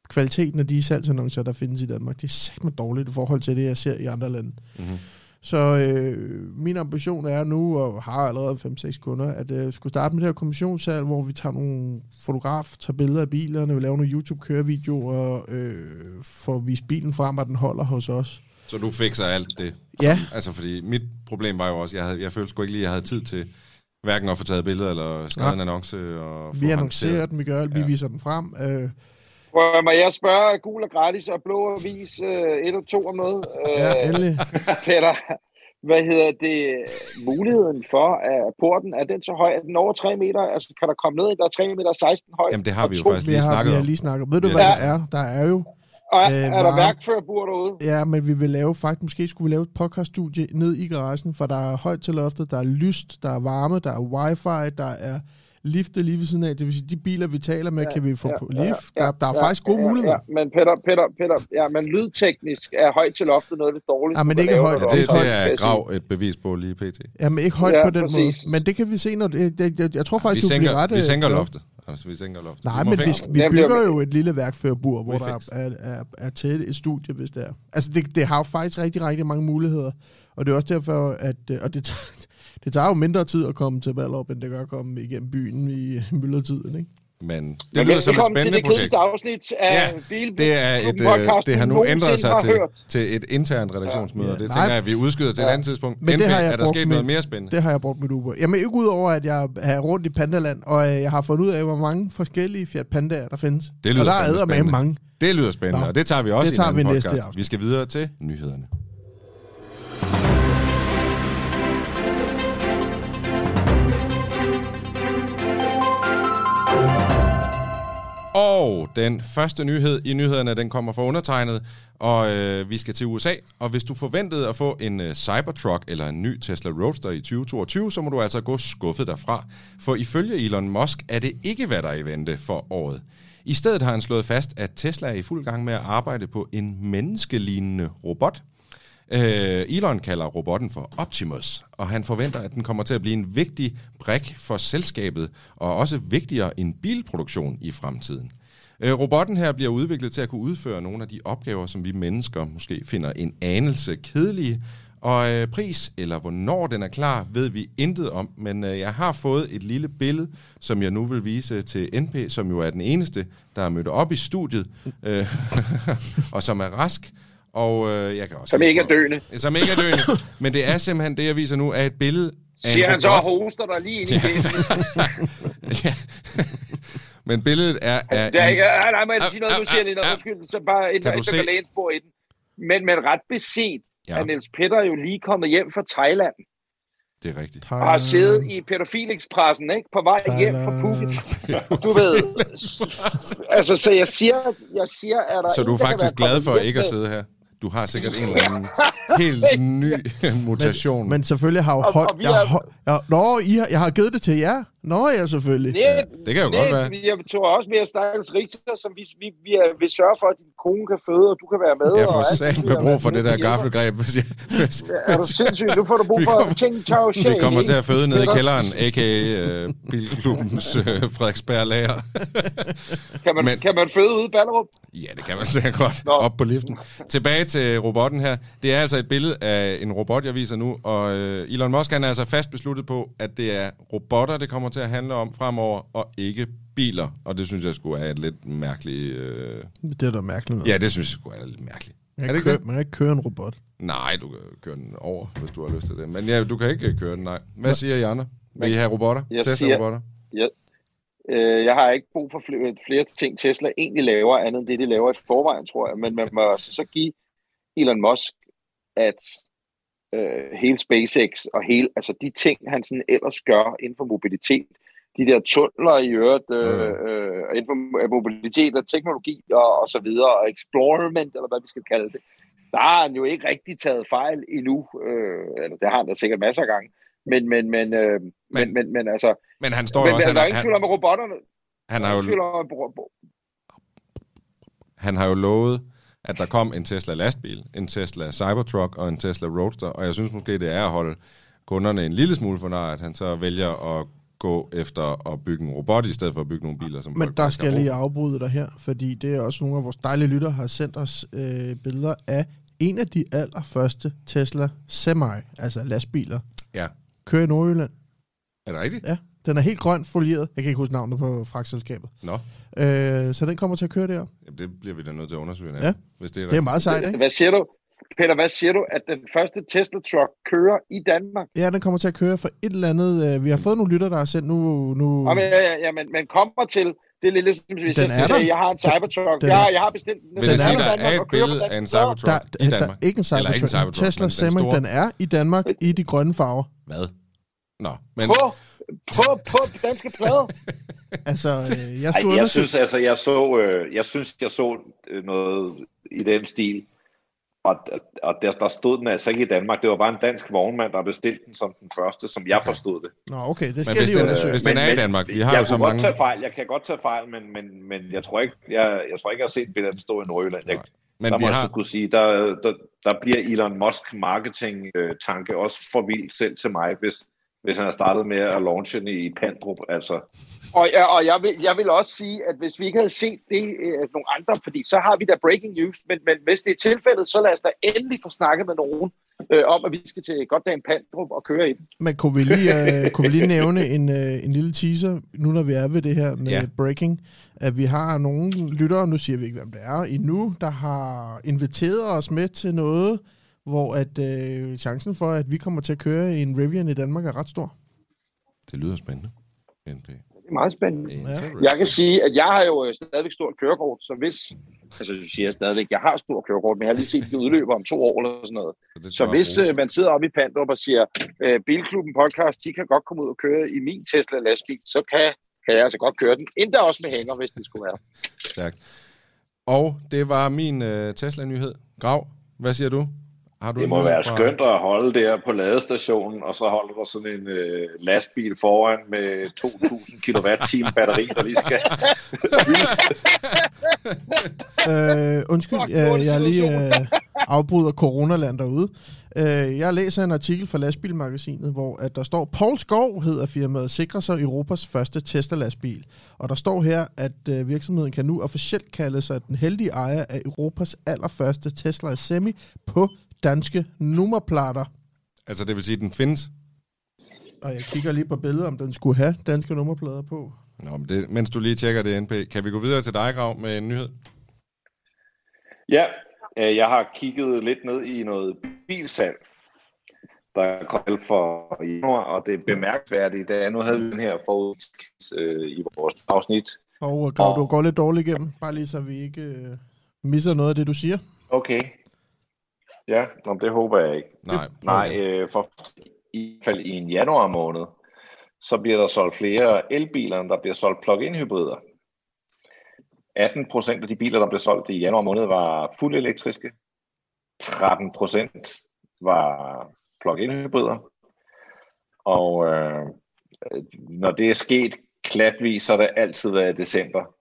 Speaker 4: kvaliteten af de salgsannoncer, der findes i Danmark, det er sagt dårligt i forhold til det, jeg ser i andre lande. Mm-hmm. Så øh, min ambition er nu, og har allerede 5-6 kunder, at øh, skulle starte med det her kommissionssalg, hvor vi tager nogle fotograf, tager billeder af bilerne, vi laver nogle YouTube-kørevideoer, øh, får vist bilen frem, og den holder hos os.
Speaker 2: Så du fikser alt det?
Speaker 4: Ja.
Speaker 2: Altså, fordi mit problem var jo også, jeg, havde, jeg følte sgu ikke lige, at jeg havde tid til hverken at få taget billeder eller skrevet ja. en annonce. Og
Speaker 4: vi annoncerer den, vi gør vi ja. viser den frem. Øh.
Speaker 3: Må jeg spørge, gul og gratis og blå avis øh, et og to om noget?
Speaker 4: Ja, øh, endelig.
Speaker 3: Peter, hvad hedder det, muligheden for, at porten, er den så høj? Er den over 3 meter? Altså, kan der komme ned, der er 3 meter 16 høj?
Speaker 2: Jamen, det har vi jo faktisk lige snakket om.
Speaker 4: Vi har lige snakket Ved du, hvad ja. der er? Der er jo
Speaker 3: og er, øh, er der værkførerbur derude?
Speaker 4: Ja, men vi vil lave, faktisk måske skulle vi lave et podcaststudie ned i garagen, for der er højt til loftet, der er lyst, der er varme, der er wifi, der er lifte lige ved siden af. Det vil sige, de biler, vi taler med, ja, kan vi få ja, på lift. Ja, ja, der, der er ja, faktisk gode ja, muligheder.
Speaker 3: Ja, men Peter, Peter, Peter, ja, men lydteknisk er højt til loftet noget af det dårligste.
Speaker 4: Ja, men ikke højt.
Speaker 2: Det, det, det er grav et bevis på lige pt.
Speaker 4: Ja, men ikke højt ja, på den præcis. måde. Men det kan vi se, når det, det, jeg, jeg tror faktisk, vi du sænker, bliver ret...
Speaker 2: Vi sænker loftet. Altså, vi sænker loftet.
Speaker 4: Nej, men vi, vi bygger jo et lille værkførbur, hvor der er, er, er, er tæt et studie, hvis det er. Altså, det, det har jo faktisk rigtig, rigtig mange muligheder. Og det er også derfor, at... Øh, og det tager, det tager jo mindre tid at komme til Ballerup, end det gør at komme igennem byen i myldretiden, ikke?
Speaker 2: Men det lyder som et spændende
Speaker 3: til det
Speaker 2: projekt.
Speaker 3: afsnit af
Speaker 2: Ja, Det er et, øh,
Speaker 3: podcast,
Speaker 2: det har nu ændret sig til, til et internt redaktionsmøde, og det
Speaker 4: Nej.
Speaker 2: tænker jeg, at vi udskyder til et andet tidspunkt.
Speaker 4: Men det har jeg
Speaker 2: er der sket
Speaker 4: med-
Speaker 2: noget mere spændende?
Speaker 4: Det har jeg brugt mit Uber. Jamen ikke udover, at jeg er rundt i Pandaland, og øh, jeg har fundet ud af, hvor mange forskellige Fiat Pandaer, der findes.
Speaker 2: Det lyder
Speaker 4: og der er med
Speaker 2: spændende.
Speaker 4: mange.
Speaker 2: Det lyder spændende,
Speaker 4: Nå,
Speaker 2: og det tager vi også
Speaker 4: det
Speaker 2: i
Speaker 4: tager
Speaker 2: en anden
Speaker 4: vi næste
Speaker 2: podcast.
Speaker 4: afsnit.
Speaker 2: Vi skal videre til nyhederne. Og den første nyhed i nyhederne, den kommer fra undertegnet, og øh, vi skal til USA. Og hvis du forventede at få en øh, Cybertruck eller en ny Tesla Roadster i 2022, så må du altså gå skuffet derfra. For ifølge Elon Musk er det ikke, hvad der er i vente for året. I stedet har han slået fast, at Tesla er i fuld gang med at arbejde på en menneskelignende robot. Øh, Elon kalder robotten for Optimus, og han forventer, at den kommer til at blive en vigtig brik for selskabet, og også vigtigere end bilproduktion i fremtiden. Øh, robotten her bliver udviklet til at kunne udføre nogle af de opgaver, som vi mennesker måske finder en anelse kedelige, og øh, pris, eller hvornår den er klar, ved vi intet om, men øh, jeg har fået et lille billede, som jeg nu vil vise til NP, som jo er den eneste, der er mødt op i studiet, øh, og som er rask, og øh, jeg kan også...
Speaker 3: Som ikke er døende.
Speaker 2: Som ikke er døende. Men det er simpelthen det, jeg viser nu, er et billede af
Speaker 3: Siger han så og hoster der lige ind i det.
Speaker 2: ja. Men billedet er... er
Speaker 3: Det er ikke, nej, nej, må jeg
Speaker 2: Au,
Speaker 3: sige noget, nu siger jeg lige
Speaker 2: au,
Speaker 3: noget,
Speaker 2: au.
Speaker 3: undskyld, så bare inden
Speaker 2: Kan se-
Speaker 3: kan læne spor i den. Men, men ret beset
Speaker 2: Ja.
Speaker 3: ja. er Niels Petter jo lige kommet hjem fra Thailand,
Speaker 2: Det er rigtigt.
Speaker 3: og har siddet i Pædofil-Expressen, ikke? På vej hjem fra Phuket. Du ved, altså, så jeg siger, jeg siger, er der
Speaker 2: Så du er
Speaker 3: der
Speaker 2: faktisk glad for ikke at sidde her? Du har sikkert en eller anden helt ny mutation.
Speaker 4: Men selvfølgelig har jo
Speaker 3: Og-
Speaker 4: holdt...
Speaker 3: og vi
Speaker 4: Jeg,
Speaker 3: er-
Speaker 4: har- jeg, nå, I har, jeg har givet det til jer. Nå ja, selvfølgelig.
Speaker 3: Nej,
Speaker 2: det kan jo
Speaker 3: nej,
Speaker 2: godt være.
Speaker 3: Jeg tror også mere stakkels Richter, som vi, vi, vi er, vil sørge for, at din kone kan føde, og du kan være med.
Speaker 2: jeg
Speaker 3: og
Speaker 2: får
Speaker 3: muligt,
Speaker 2: med brug for det der gaffelgreb. Hvis jeg, hvis,
Speaker 3: Er du sindssyg? Nu får du brug
Speaker 2: Vi
Speaker 3: for
Speaker 2: kommer-
Speaker 3: Ching Chao
Speaker 2: vi
Speaker 3: Shake,
Speaker 2: kommer til at føde nede i kælderen, a.k.a. Uh, Bilklubbens uh, Frederiksberg Lager.
Speaker 3: Kan man,
Speaker 2: Men-
Speaker 3: kan man føde ude i Ballerup?
Speaker 2: Ja, det kan man sikkert godt.
Speaker 3: Nå.
Speaker 2: Op på liften. Tilbage til robotten her. Det er altså et billede af en robot, jeg viser nu, og øh, Elon Musk han er altså fast besluttet på, at det er robotter, det kommer til at handle om fremover, og ikke biler. Og det synes jeg skulle er et lidt mærkeligt... Øh...
Speaker 4: Det er da mærkeligt noget.
Speaker 2: Ja, det synes jeg skulle er lidt mærkeligt.
Speaker 4: man,
Speaker 2: er det
Speaker 4: kan
Speaker 2: ikke
Speaker 4: køre,
Speaker 2: det?
Speaker 4: man kan ikke køre en robot.
Speaker 2: Nej, du kan køre den over, hvis du har lyst til det. Men ja, du kan ikke køre den, nej. Hvad siger I andre? Vil I have robotter?
Speaker 3: Jeg
Speaker 2: Tesla
Speaker 3: siger-
Speaker 2: robotter?
Speaker 3: Øh, jeg har ikke brug for flere, flere ting, Tesla egentlig laver, andet end det, de laver i forvejen, tror jeg. Men man må så give Elon Musk, at øh, hele SpaceX og hele, altså de ting, han sådan ellers gør inden for mobilitet, de der tunneler i øvrigt, øh, øh, inden for mobilitet og teknologi og, og så videre, og explorement, eller hvad vi skal kalde det, der har han jo ikke rigtig taget fejl endnu. Øh, eller det har han da sikkert masser af gange. Men, men, men, øh, men, men, men, men altså,
Speaker 2: Men han står
Speaker 3: men,
Speaker 2: jo også...
Speaker 3: men,
Speaker 2: Han,
Speaker 3: der er
Speaker 2: han,
Speaker 3: ingen tvivl om, at robotterne,
Speaker 2: han, har
Speaker 3: er
Speaker 2: jo, han har jo lovet, at der kom en Tesla lastbil, en Tesla Cybertruck og en Tesla Roadster, og jeg synes måske, det er at holde kunderne en lille smule for nar, at han så vælger at gå efter at bygge en robot, i stedet for at bygge nogle biler, som
Speaker 4: Men
Speaker 2: folk
Speaker 4: der skal jeg lige afbryde dig her, fordi det er også nogle af vores dejlige lytter har sendt os øh, billeder af en af de allerførste Tesla Semi, altså lastbiler.
Speaker 2: Ja,
Speaker 4: kører i Nordjylland.
Speaker 2: er det rigtigt?
Speaker 4: Ja, den er helt grønt folieret. Jeg kan ikke huske navnet på fragtselskabet.
Speaker 2: Nå,
Speaker 4: Øh, så den kommer til at køre der.
Speaker 2: Jamen, det bliver vi da nødt til at undersøge,
Speaker 4: Ja.
Speaker 2: hvis det er
Speaker 4: Det er meget sejt, ikke?
Speaker 3: Hvad siger du? Peter, hvad siger du, at den første Tesla truck kører i Danmark?
Speaker 4: Ja, den kommer til at køre for et eller andet. Øh, vi har fået nogle lytter, der har sendt nu... nu
Speaker 3: Uh. Ja, ja, ja, men, men kommer til, det er lidt ligesom, hvis
Speaker 4: Den
Speaker 3: jeg
Speaker 4: er
Speaker 3: siger,
Speaker 4: der.
Speaker 3: jeg har en Cybertruck,
Speaker 4: Den
Speaker 3: jeg, har, jeg har bestilt den.
Speaker 2: Vil det
Speaker 3: den
Speaker 2: sige, der
Speaker 3: Danmark
Speaker 2: er et billede af en. Cybertruck
Speaker 4: der,
Speaker 2: i
Speaker 4: der,
Speaker 2: Danmark?
Speaker 4: er ikke en
Speaker 2: Eller ikke en
Speaker 4: Cybertruck.
Speaker 2: Cybertruck,
Speaker 4: Tesla
Speaker 2: men den
Speaker 4: Semi,
Speaker 2: store.
Speaker 4: den er i Danmark i de grønne farver.
Speaker 2: Hvad? Nå, men
Speaker 3: På, på, på danske plader.
Speaker 4: Altså, øh, jeg
Speaker 5: Ej,
Speaker 4: skulle
Speaker 5: jeg
Speaker 4: undersøge...
Speaker 5: synes altså, jeg så, øh, jeg synes, jeg så øh, noget i den stil. Og, og der, der stod den altså ikke i Danmark. Det var bare en dansk vognmand, der bestilte den som den første, som jeg forstod det.
Speaker 4: Nå, okay, det skal
Speaker 2: Men
Speaker 4: jeg
Speaker 2: hvis
Speaker 4: lige
Speaker 2: den-
Speaker 4: undersøge.
Speaker 2: hvis den er i Danmark, vi har
Speaker 5: jeg
Speaker 2: jo så
Speaker 5: kunne godt
Speaker 2: mange-
Speaker 5: Tage fejl. Jeg kan godt tage fejl, men, men, men jeg, tror ikke, jeg, jeg tror ikke, jeg har set billedet stå i Nordjylland. Jeg,
Speaker 2: men
Speaker 5: der
Speaker 2: vi
Speaker 5: må jeg
Speaker 2: har...
Speaker 5: så kunne sige, der, der, der bliver Elon Musk marketing-tanke også for vild selv til mig, hvis, hvis han har startet med at launche den i Pandrup. Altså,
Speaker 3: Og, ja, og jeg, vil, jeg vil også sige, at hvis vi ikke havde set det øh, nogle andre, fordi så har vi da breaking news, men, men hvis det er tilfældet, så lad os da endelig få snakket med nogen øh, om, at vi skal til Goddamn Pandrup og køre i den.
Speaker 4: Men kunne vi lige, øh, kunne vi lige nævne en, øh, en lille teaser, nu når vi er ved det her med
Speaker 2: Ja.
Speaker 4: ja. breaking, at vi har nogle lyttere, nu siger vi ikke, hvem det er, endnu, der har inviteret os med til noget, hvor at øh, chancen for, at vi kommer til at køre en Rivian i Danmark er ret stor.
Speaker 2: Det lyder spændende. NP.
Speaker 3: Det er meget spændende.
Speaker 4: Ja.
Speaker 3: Jeg kan sige, at jeg har jo øh, stadigvæk stort kørekort, så hvis, altså jeg siger stadigvæk, jeg har stort kørekort, men jeg har lige set det udløber om to år eller sådan noget. Så
Speaker 2: jeg
Speaker 3: hvis øh, man sidder oppe i Pandrup og siger, øh, Bilklubben podcast, de kan godt komme ud og køre i min Tesla lastbil, så kan, kan jeg altså godt køre den. Endda også med hænger, hvis det skulle være.
Speaker 2: Stærkt. Og det var min øh, Tesla-nyhed. Grav, hvad siger du? Har du
Speaker 5: Det må være
Speaker 2: fra-
Speaker 5: skønt at holde der på ladestationen, og så holder der sådan en øh, lastbil foran med 2.000 kWh batteri, der lige skal...
Speaker 4: Øh, undskyld,
Speaker 3: Fuck,
Speaker 4: øh,
Speaker 3: dårlig
Speaker 4: jeg lige øh, afbryder coronaland derude. Øh, jeg læser en artikel fra Lastbilmagasinet, hvor at der står, Paul Skov hedder firmaet, sikrer sig Europas første Tesla-lastbil. Og der står her, at øh, virksomheden kan nu officielt kalde sig den heldige ejer af Europas allerførste Tesla Semi på danske nummerplader.
Speaker 2: Altså, det vil sige, at den findes.
Speaker 4: Og jeg kigger lige på billedet, om den skulle have danske nummerplader på.
Speaker 2: Nå, men det, mens du lige tjekker det, NP, kan vi gå videre til dig, Grav, med en nyhed?
Speaker 5: Ja, øh, jeg har kigget lidt ned i noget bilsalg, der kom for januar, og det er bemærkværdigt, da nu havde vi den her forud øh, i vores afsnit.
Speaker 4: Og øh, Grav,
Speaker 5: Og-
Speaker 4: du går lidt dårligt igennem, bare lige så vi ikke øh, misser noget af det, du siger.
Speaker 5: Okay. Ja, nå, det håber jeg ikke.
Speaker 2: Nej.
Speaker 5: Nej, øh, for i fald i en januar måned, så bliver der solgt flere elbiler, end der bliver solgt plug-in hybrider. 18 procent af de biler, der blev solgt i januar måned, var fuldt elektriske. 13 procent var plug-in hybrider. Og øh, når det er sket klatvis, så har det altid været i december.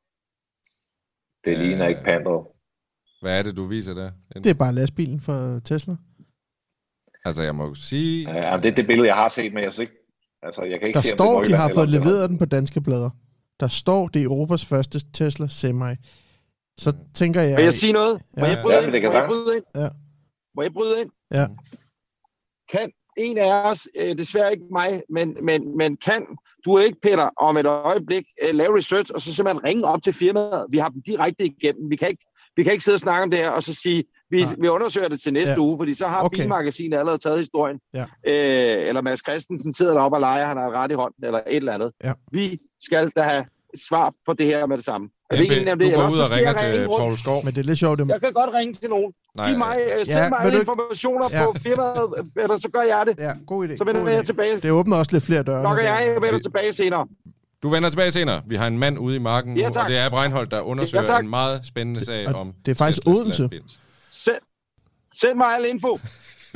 Speaker 5: Det
Speaker 2: Øh,
Speaker 5: ligner ikke Pandro.
Speaker 2: Hvad er det, du viser der?
Speaker 4: Det er bare lastbilen for Tesla.
Speaker 2: Altså, jeg må jo sige...
Speaker 5: Ja, det er det billede, jeg har set, men jeg synes ikke, altså, jeg kan ikke
Speaker 4: Der
Speaker 5: se, om
Speaker 4: står,
Speaker 5: det
Speaker 4: de har fået
Speaker 5: er
Speaker 4: leveret den på danske blader. Der står, det er Europas første Tesla Semi. Så tænker jeg...
Speaker 6: Må jeg sige noget? Må
Speaker 4: Ja.
Speaker 6: jeg bryde
Speaker 5: Ja,
Speaker 6: ind? Må jeg bryde ind?
Speaker 4: Ja.
Speaker 6: Må jeg bryde ind?
Speaker 4: Ja.
Speaker 6: Kan en af os, øh, desværre ikke mig, men, men, men kan du ikke, Peter, om et øjeblik øh, lave research, og så simpelthen ringe op til firmaet? Vi har dem direkte igennem. Vi kan ikke, vi kan ikke sidde og snakke om det her, og så sige, vi,
Speaker 4: Nej.
Speaker 6: vi undersøger det til næste
Speaker 4: Ja.
Speaker 6: uge, fordi så har
Speaker 4: Okay.
Speaker 6: Bilmagasinet allerede taget historien.
Speaker 4: Ja.
Speaker 6: Øh, eller Mads Christensen sidder deroppe og leger, han har ret i hånden, eller et eller andet.
Speaker 4: Ja.
Speaker 6: Vi skal da have svar på det her med det samme. Er vi enige om det?
Speaker 2: du går ud og
Speaker 6: skal
Speaker 2: ringer
Speaker 6: jeg ringe
Speaker 2: til
Speaker 6: rundt.
Speaker 2: Paul Skov.
Speaker 4: Men det er lidt sjovt, det
Speaker 6: Jeg kan godt ringe til nogen.
Speaker 2: Nej,
Speaker 6: Giv mig, uh, send
Speaker 4: Ja,
Speaker 6: mig
Speaker 4: vil du
Speaker 6: informationer
Speaker 4: Ja.
Speaker 6: på firmaet, eller så gør jeg det.
Speaker 4: Ja, god idé.
Speaker 6: Så vender
Speaker 4: god
Speaker 6: jeg
Speaker 4: idé.
Speaker 6: tilbage.
Speaker 4: Det åbner også lidt flere døre.
Speaker 6: Nok
Speaker 4: nu.
Speaker 6: jeg, jeg vender tilbage senere.
Speaker 2: Du vender tilbage senere. Vi har en mand ude i marken
Speaker 6: Ja,
Speaker 2: nu, og det er Breinholt, der undersøger
Speaker 6: Ja, tak.
Speaker 2: en meget spændende sag
Speaker 4: og
Speaker 2: om
Speaker 4: det er faktisk
Speaker 2: Teslas
Speaker 4: Odense.
Speaker 2: lastbil.
Speaker 6: Send, send mig al info.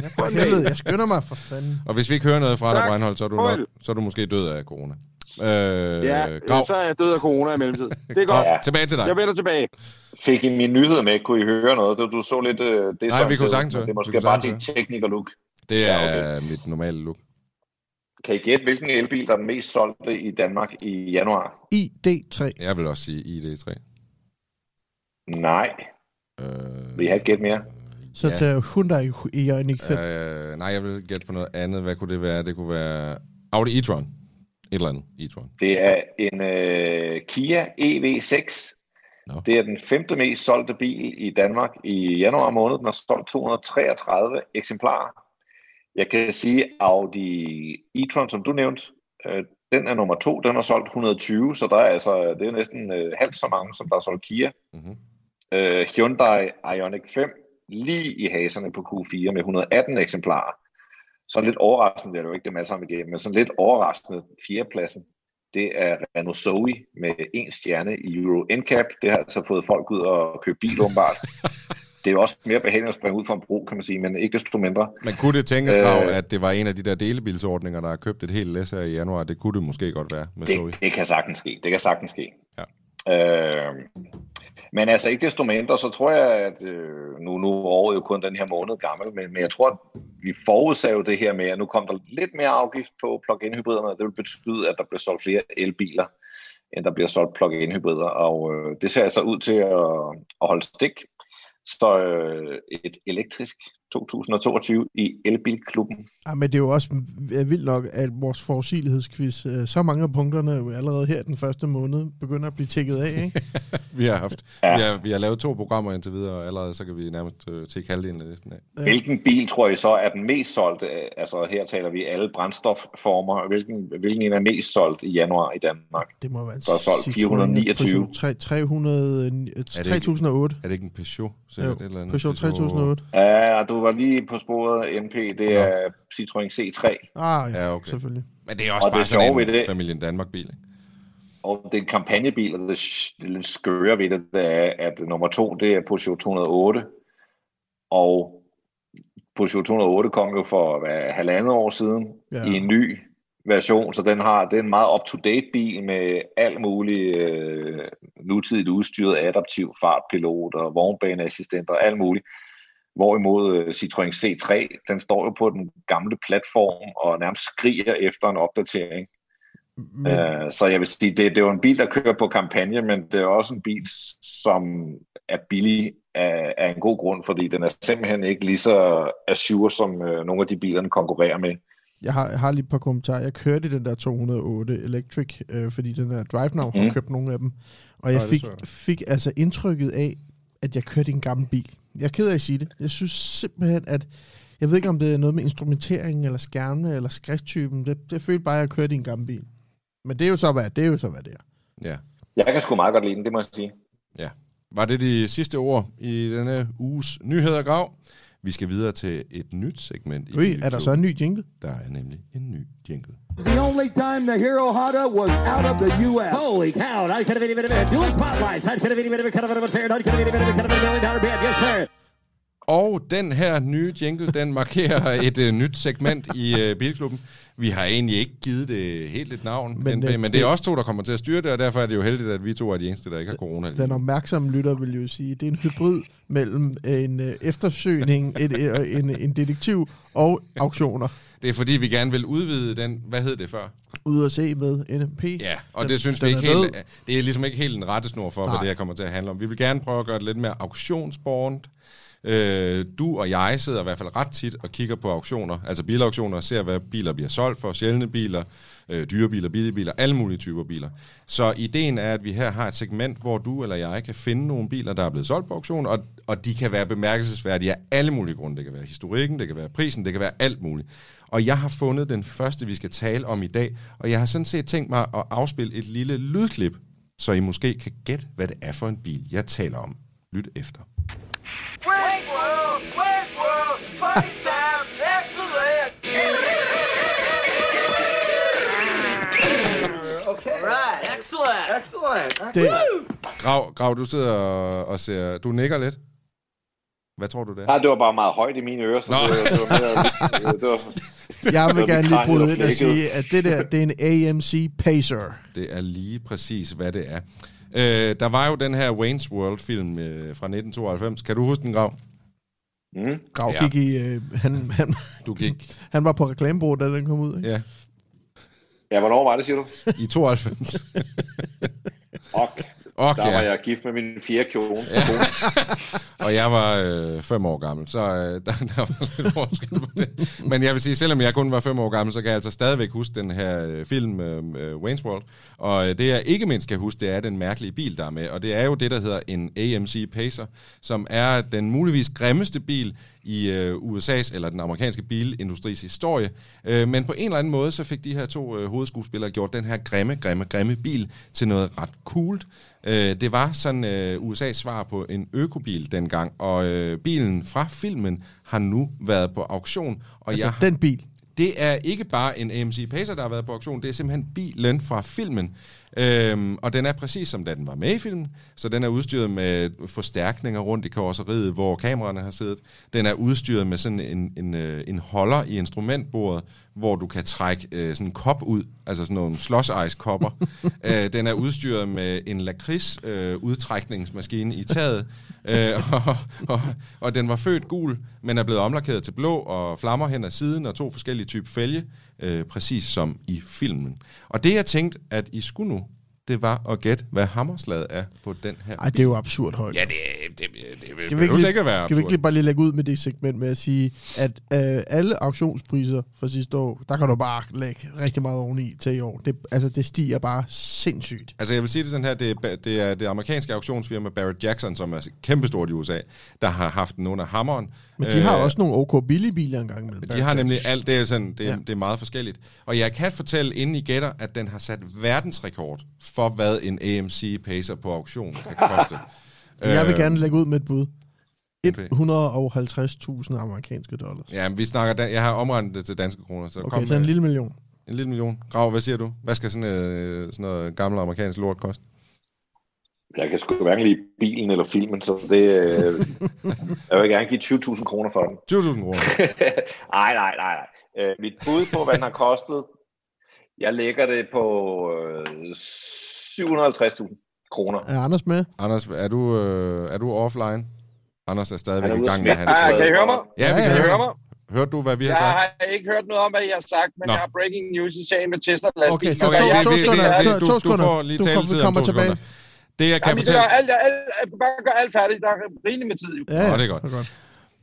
Speaker 4: Ja, for helvede, jeg skynder mig for fanden.
Speaker 2: Og hvis vi ikke hører noget fra dig,
Speaker 6: Tak.
Speaker 2: Breinholt, så er du, nok, så er du måske død af corona. Øh,
Speaker 6: Ja,
Speaker 2: Grav,
Speaker 6: så er jeg død af corona i mellemtiden. Det er godt.
Speaker 5: Ja.
Speaker 2: tilbage til dig.
Speaker 6: Jeg vender tilbage.
Speaker 5: Fik I min nyhed med? Kunne I høre noget? Du, du så lidt øh, det
Speaker 2: Nej, vi kunne sagtens.
Speaker 5: Det er måske bare dit tekniker look.
Speaker 2: Det er
Speaker 5: Ja,
Speaker 2: ja, mit normale look.
Speaker 5: Kan I gætte, hvilken elbil, der er den mest solgte i Danmark i januar?
Speaker 4: ID3.
Speaker 2: Jeg vil også sige ID3.
Speaker 5: Nej,
Speaker 2: Øh,
Speaker 5: vi har ikke gætte mere.
Speaker 4: Så
Speaker 2: Ja.
Speaker 4: til Hyundai Ioniq 5.
Speaker 2: øh, nej, jeg vil gætte på noget andet. Hvad kunne det være? Det kunne være Audi e-tron. Et eller andet e-tron.
Speaker 5: Det er en øh, Kia EV6.
Speaker 2: Nå.
Speaker 5: Det er den femte mest solgte bil i Danmark i januar måned. Den har solgt 233 eksemplarer. Jeg kan sige, Audi e-tron, som du nævnte, øh, den er nummer to. Den har solgt 120, så der er altså, det er næsten øh, halvt så mange, som der er solgt Kia.
Speaker 2: Mm-hmm.
Speaker 5: Øh, Hyundai Ioniq 5 lige i haserne på Q4 med 118 eksemplarer. Så lidt overraskende, det er jo ikke dem alle sammen igennem, men sådan lidt overraskende fjerdepladsen, det er Renault Zoe med en stjerne i Euro NCAP. Det har altså fået folk ud og købe bil åbenbart. det er jo også mere behageligt at springe ud fra en bro, kan man sige, men ikke desto mindre.
Speaker 2: Men kunne det tænkes, Grav,
Speaker 5: Øh.
Speaker 2: at det var en af de der delebilsordninger, der har købt et helt læs her i januar? Det kunne det måske godt være med Zoe.
Speaker 5: Det, det kan sagtens ske. Det kan sagtens ske.
Speaker 2: Ja.
Speaker 5: Øh, men altså ikke desto mindre, så tror jeg, at øh, nu, nu er året jo kun den her måned gammel, men, men jeg tror, at vi forudsag jo det her med, at nu kom der lidt mere afgift på plug-in hybriderne, det vil betyde, at der bliver solgt flere elbiler. end der bliver solgt plug-in hybrider, og øh, det ser altså ud til at, at holde stik. Så øh, et elektrisk 2022 i Elbilklubben.
Speaker 4: Ja, men det er jo også vildt nok, at vores forudsigelighedsquiz, øh, så mange af punkterne allerede her den første måned begynder at blive tækket af, ikke?
Speaker 2: vi har haft, ja. vi, har, vi har lavet to programmer indtil videre, og allerede så kan vi nærmest uh, tække halvdelen af listen af.
Speaker 5: Ja. Hvilken bil tror I så er den mest solgte? Altså her taler vi alle brændstofformer. Hvilken, hvilken en er mest solgt i januar i Danmark?
Speaker 4: Det må være
Speaker 5: Der er solgt 429.
Speaker 4: 300, 3008.
Speaker 2: Er det ikke en Peugeot?
Speaker 4: Jo, eller en Peugeot 3008.
Speaker 5: Ja, du var lige på sporet NP. Det er Citroën C3.
Speaker 4: Ah, ja,
Speaker 2: Ja, okay.
Speaker 4: selvfølgelig.
Speaker 2: Men det er også
Speaker 5: Og
Speaker 2: bare
Speaker 5: det
Speaker 2: sådan en
Speaker 5: det-
Speaker 2: familien Danmark-bil. Ikke?
Speaker 5: Og det er en kampagnebil, og det, det lidt skøre ved det, det er, at nummer to, det er Peugeot 208. Og Peugeot 208 kom jo for hvad, halvandet år siden
Speaker 4: Ja.
Speaker 5: ja. i en ny version, så den har det er en meget up-to-date bil med alt muligt øh, nutidigt udstyret adaptiv fartpilot og vognbaneassistenter og alt muligt. Hvorimod øh, Citroën C3, den står jo på den gamle platform og nærmest skriger efter en opdatering.
Speaker 4: Men,
Speaker 5: Øh, så jeg vil sige, det, det er jo en bil, der kører på kampagne, men det er også en bil, som er billig af, af en god grund, fordi den er simpelthen ikke lige så assure, som øh, nogle af de biler, den konkurrerer med.
Speaker 4: jeg, har, jeg har lige et par kommentarer. Jeg kørte i den der 208 Electric, øh, fordi den der Drive Now har
Speaker 5: Mhm.
Speaker 4: købt nogle af dem. Og jeg fik, fik altså indtrykket af, at jeg kørte i en gammel bil. Jeg er ked af at sige det. Jeg synes simpelthen, at... Jeg ved ikke, om det er noget med instrumenteringen, eller skærmene, eller skrifttypen. Det, det følte bare, at jeg kørte i en gammel bil. Men det er jo så, hvad det er. Jo så, hvad det er.
Speaker 2: Ja.
Speaker 5: Jeg kan sgu meget godt lide den, det må jeg sige.
Speaker 2: Var det de sidste ord i denne uges nyheder, Grav? Vi skal videre til et nyt segment. i
Speaker 4: Ui, er der så en ny jingle?
Speaker 2: Der er nemlig en ny jingle.
Speaker 7: The only time the Hero Honda was out of the U.S.
Speaker 8: Holy cow, I could have been even a dual spotlights. I could have been even a kind of a fair, I could have been even a kind of a million dollar band. Yes, sir.
Speaker 2: Og den her nye jingle, den markerer et uh, nyt segment i uh, Bilklubben. Vi har egentlig ikke givet det helt et navn, men,
Speaker 4: men, øh,
Speaker 2: men det er os to, der kommer til at styre det, og derfor er det jo heldigt, at vi to er de eneste, der ikke har corona.
Speaker 4: Den opmærksomme lytter vil jo sige, at det er en hybrid mellem en øh, eftersøgning, et, øh, en, en detektiv og auktioner.
Speaker 2: Det er fordi, vi gerne vil udvide den, hvad hed det før?
Speaker 4: Ude at se med NMP.
Speaker 2: Ja, og
Speaker 4: Den-
Speaker 2: det synes vi ikke helt,
Speaker 4: død.
Speaker 2: det er ligesom ikke helt en rettesnor for, Nej. Hvad det her kommer til at handle om. Vi vil gerne prøve at gøre det lidt mere auktionsbornt. Øh, du og jeg sidder i hvert fald ret tit og kigger på auktioner, altså bilauktioner, og ser, hvad biler bliver solgt for, sjældne biler, øh, dyre biler, billige biler, alle mulige typer biler. Så ideen er, at vi her har et segment, hvor du eller jeg kan finde nogle biler, der er blevet solgt på auktion, og, og de kan være bemærkelsesværdige af alle mulige grunde. Det kan være historikken, det kan være prisen, det kan være alt muligt. Og jeg har fundet den første, vi skal tale om i dag, og jeg har sådan set tænkt mig at afspille et lille lydklip, så I måske kan gætte, hvad det er for en bil, jeg taler om. Lyt efter.
Speaker 9: Wait World! Wait World! Party time! Excellent! Okay. Right. Excellent. Excellent.
Speaker 4: Det,
Speaker 2: Grav, Grav du sidder og, ser... Du nikker lidt. Hvad tror du det er?
Speaker 5: Nej, det var bare meget højt i mine ører, så
Speaker 2: Nå.
Speaker 5: det, det, var mere, det var,
Speaker 4: jeg vil gerne lige bryde ind og sige, at det der, det er en AMC Pacer.
Speaker 2: Det er lige præcis, hvad det er. Øh, der var jo den her Wayne's World-film øh, fra 1992. Kan du huske den, Grav?
Speaker 5: Mm.
Speaker 4: Grav
Speaker 2: Ja.
Speaker 4: gik i, øh, han, han,
Speaker 2: Du gik...
Speaker 4: han var på reklamebureau, da den kom ud. Ikke?
Speaker 2: Ja,
Speaker 5: Ja, hvornår var det, siger du?
Speaker 2: i 92.
Speaker 5: Ok,
Speaker 2: Og,
Speaker 5: der var
Speaker 2: ja.
Speaker 5: jeg gift med min fjerde kjole.
Speaker 2: og jeg var øh, fem år gammel, så øh, der, der var lidt forskel på det. Men jeg vil sige, selvom jeg kun var fem år gammel, så kan jeg altså stadigvæk huske den her øh, film, øh, øh, Wayne's World. Og øh, det jeg ikke mindst kan huske, det er den mærkelige bil, der er med. Og det er jo det, der hedder en AMC Pacer, som er den muligvis grimmeste bil i øh, USA's eller den amerikanske bilindustris historie. Øh, men på en eller anden måde, så fik de her to øh, hovedskuespillere gjort den her grimme, grimme, grimme bil til noget ret coolt. Øh, det var sådan øh, USA's svar på en økobil dengang, og øh, bilen fra filmen har nu været på auktion. Og
Speaker 4: Altså,
Speaker 2: jeg,
Speaker 4: den bil.
Speaker 2: det er ikke bare en AMC Pacer, der har været på auktion, det er simpelthen bilen fra filmen. Øhm, og den er præcis som da den var med i filmen, så den er udstyret med forstærkninger rundt i karosseriet, hvor kameraerne har siddet. Den er udstyret med sådan en, en, øh, en holder i instrumentbordet, hvor du kan trække øh, sådan en kop ud, altså sådan nogle slush ice kopper. øh, den er udstyret med en lakrids øh, udtrækningsmaskine i taget, øh, og, og, og den var født gul, men er blevet omlakeret til blå og flammer hen ad siden og to forskellige typer fælge, øh, præcis som i filmen. Og det jeg tænkte, at I skulle nu, det var at gætte, hvad hammerslaget er på den her
Speaker 4: Ej, det er jo absurd højt.
Speaker 2: Ja, det, det, det, det, det
Speaker 4: Skal vi ikke, lige,
Speaker 2: ikke være
Speaker 4: skal vi ikke bare lige lægge ud med det segment med at sige, at øh, alle auktionspriser fra sidste år, der kan du bare lægge rigtig meget oveni til i år. Det, altså, det stiger bare sindssygt.
Speaker 2: Altså jeg vil sige det sådan her, det er, det er det amerikanske auktionsfirma Barrett Jackson, som er kæmpestort i USA, der har haft den under hammeren.
Speaker 4: Men de har
Speaker 2: Øh,
Speaker 4: også nogle OK billige biler engang med.
Speaker 2: De har nemlig alt, det er, sådan, det, er,
Speaker 4: ja.
Speaker 2: det er meget forskelligt. Og jeg kan fortælle, inden I gætter, at den har sat verdensrekord for, hvad en AMC Pacer på auktion kan koste.
Speaker 4: Jeg vil
Speaker 2: Øh,
Speaker 4: gerne lægge ud med et bud.
Speaker 2: Okay.
Speaker 4: 150.000 amerikanske dollars.
Speaker 2: Ja, men vi snakker, dan- jeg har omregnet det til danske kroner, så
Speaker 4: Okay,
Speaker 2: kom
Speaker 4: så en
Speaker 2: med
Speaker 4: lille million.
Speaker 2: en lille million. Grav, hvad siger du? Hvad skal sådan, øh, sådan noget gammel amerikansk lort koste?
Speaker 5: Jeg kan sgu hverken lide bilen eller filmen, så det, øh, jeg vil gerne give 20.000 kroner for den.
Speaker 2: 20.000 kroner.
Speaker 5: nej, nej, nej, nej. Øh, mit bud på, hvad den har kostet, jeg lægger det på øh, 750.000 kroner.
Speaker 4: Er Anders med?
Speaker 2: Anders, er du, øh, er du offline? Anders er stadigvæk
Speaker 5: er
Speaker 2: i gang med hans...
Speaker 6: Ah, kan I høre mig?
Speaker 2: Ja, vi
Speaker 4: Ja,
Speaker 2: kan
Speaker 4: ja.
Speaker 2: høre dig. Hørte du, hvad vi har
Speaker 6: Jeg
Speaker 2: sagt?
Speaker 6: har ikke hørt noget om, hvad I har sagt, men
Speaker 2: Nå.
Speaker 6: jeg har breaking news i sagen med Tesla
Speaker 4: Okay, så
Speaker 2: Okay,
Speaker 4: to,
Speaker 2: vi-
Speaker 4: to to-
Speaker 2: du-
Speaker 4: to
Speaker 2: du
Speaker 4: sekunder.
Speaker 2: får lige
Speaker 4: Du
Speaker 2: taletid
Speaker 4: kommer-
Speaker 2: om to
Speaker 4: tilbage.
Speaker 2: sekunder. Det, jeg kan
Speaker 6: Jamen,
Speaker 2: fortælle...
Speaker 6: gør alt, alt, alt, bare gør alt færdigt. Der er rigeligt med tid. Jo.
Speaker 4: Ja, ja,
Speaker 2: Nå, det er godt.
Speaker 4: Det er godt.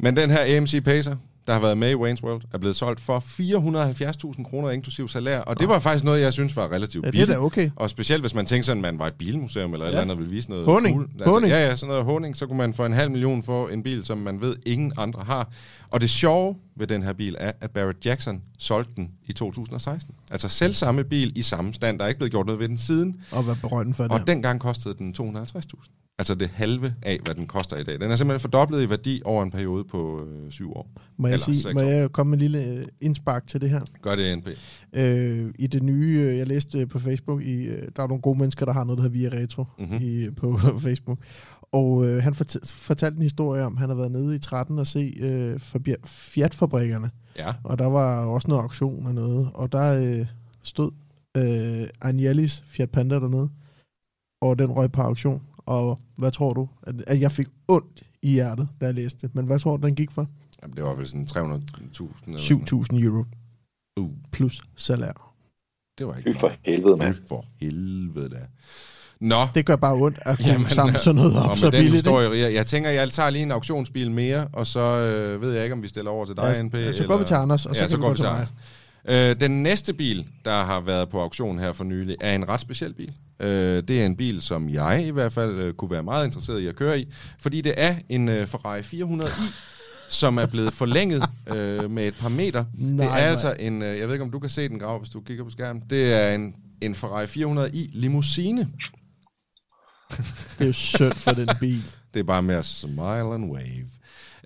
Speaker 2: Men den her AMC Pacer, der har været med i Wayne's World, er blevet solgt for 470.000 kroner inklusiv salær. Og det var faktisk noget, jeg synes var relativt
Speaker 4: Ja, det er
Speaker 2: billigt.
Speaker 4: okay.
Speaker 2: Og specielt hvis man tænker sådan, at man var et bilmuseum eller et
Speaker 4: Ja.
Speaker 2: eller andet, ville vise noget
Speaker 4: Håning.
Speaker 2: cool. Altså,
Speaker 4: Håning.
Speaker 2: Ja, ja, sådan noget håning. Så kunne man for en halv million få en bil, som man ved, ingen andre har. Og det sjove ved den her bil er, at Barrett Jackson solgte den i 2016. Altså selv samme bil i samme stand. Der er ikke blevet gjort noget ved den siden.
Speaker 4: Og hvad berømten for det
Speaker 2: Og dengang kostede den 250.000. Altså det halve af, hvad den koster i dag. Den er simpelthen fordoblet i værdi over en periode på øh, syv år.
Speaker 4: Må jeg,
Speaker 2: Eller
Speaker 4: sige, må
Speaker 2: år.
Speaker 4: jeg komme med en lille øh, indspark til det her?
Speaker 2: Gør det, NP.
Speaker 4: Øh, I det nye, øh, jeg læste øh, på Facebook, i, der er nogle gode mennesker, der har noget, der hedder Via Retro
Speaker 2: Mhm.
Speaker 4: mm-hmm. i, på Facebook. Og øh, han fortalte, fortalte en historie om, at han har været nede i 13 og se øh, Fiat-fabrikkerne.
Speaker 2: Ja.
Speaker 4: Og der var også noget auktion og noget. Og der øh, stod øh, Agnellis Fiat Panda dernede. Og den røg på auktion. Og hvad tror du? At, at jeg fik ondt i hjertet, da jeg læste det. Men hvad tror du, den gik for?
Speaker 2: Jamen, det var vel sådan 300.000 eller sådan noget.
Speaker 4: 7.000 euro.
Speaker 2: Uh.
Speaker 4: Plus salær.
Speaker 2: Det var ikke
Speaker 5: Fy for helvede, mand.
Speaker 2: Fy for helvede da. Nå,
Speaker 4: Det gør bare ondt at kunne Jamen, samle sådan noget op så billigt.
Speaker 2: historie, jeg, jeg tænker, jeg tager lige en auktionsbil mere, og så øh, ved jeg ikke, om vi stiller over til dig,
Speaker 4: Ja,
Speaker 2: NP.
Speaker 4: ja, så går vi til Anders, og så
Speaker 2: ja,
Speaker 4: kan
Speaker 2: så
Speaker 4: vi
Speaker 2: går
Speaker 4: gå
Speaker 2: vi
Speaker 4: til
Speaker 2: til
Speaker 4: mig.
Speaker 2: Øh, den næste bil, der har været på auktion her for nylig, er en ret speciel bil. Øh, det er en bil, som jeg i hvert fald øh, kunne være meget interesseret i at køre i, fordi det er en øh, Ferrari 400i, som er blevet forlænget øh, med et par meter.
Speaker 4: Nej,
Speaker 2: det er
Speaker 4: nej.
Speaker 2: altså en, øh, jeg ved ikke, om du kan se den grav, hvis du kigger på skærmen. Det er en, en Ferrari 400i limousine.
Speaker 4: Det er jo synd for den bil.
Speaker 2: Det er bare med at smile and wave.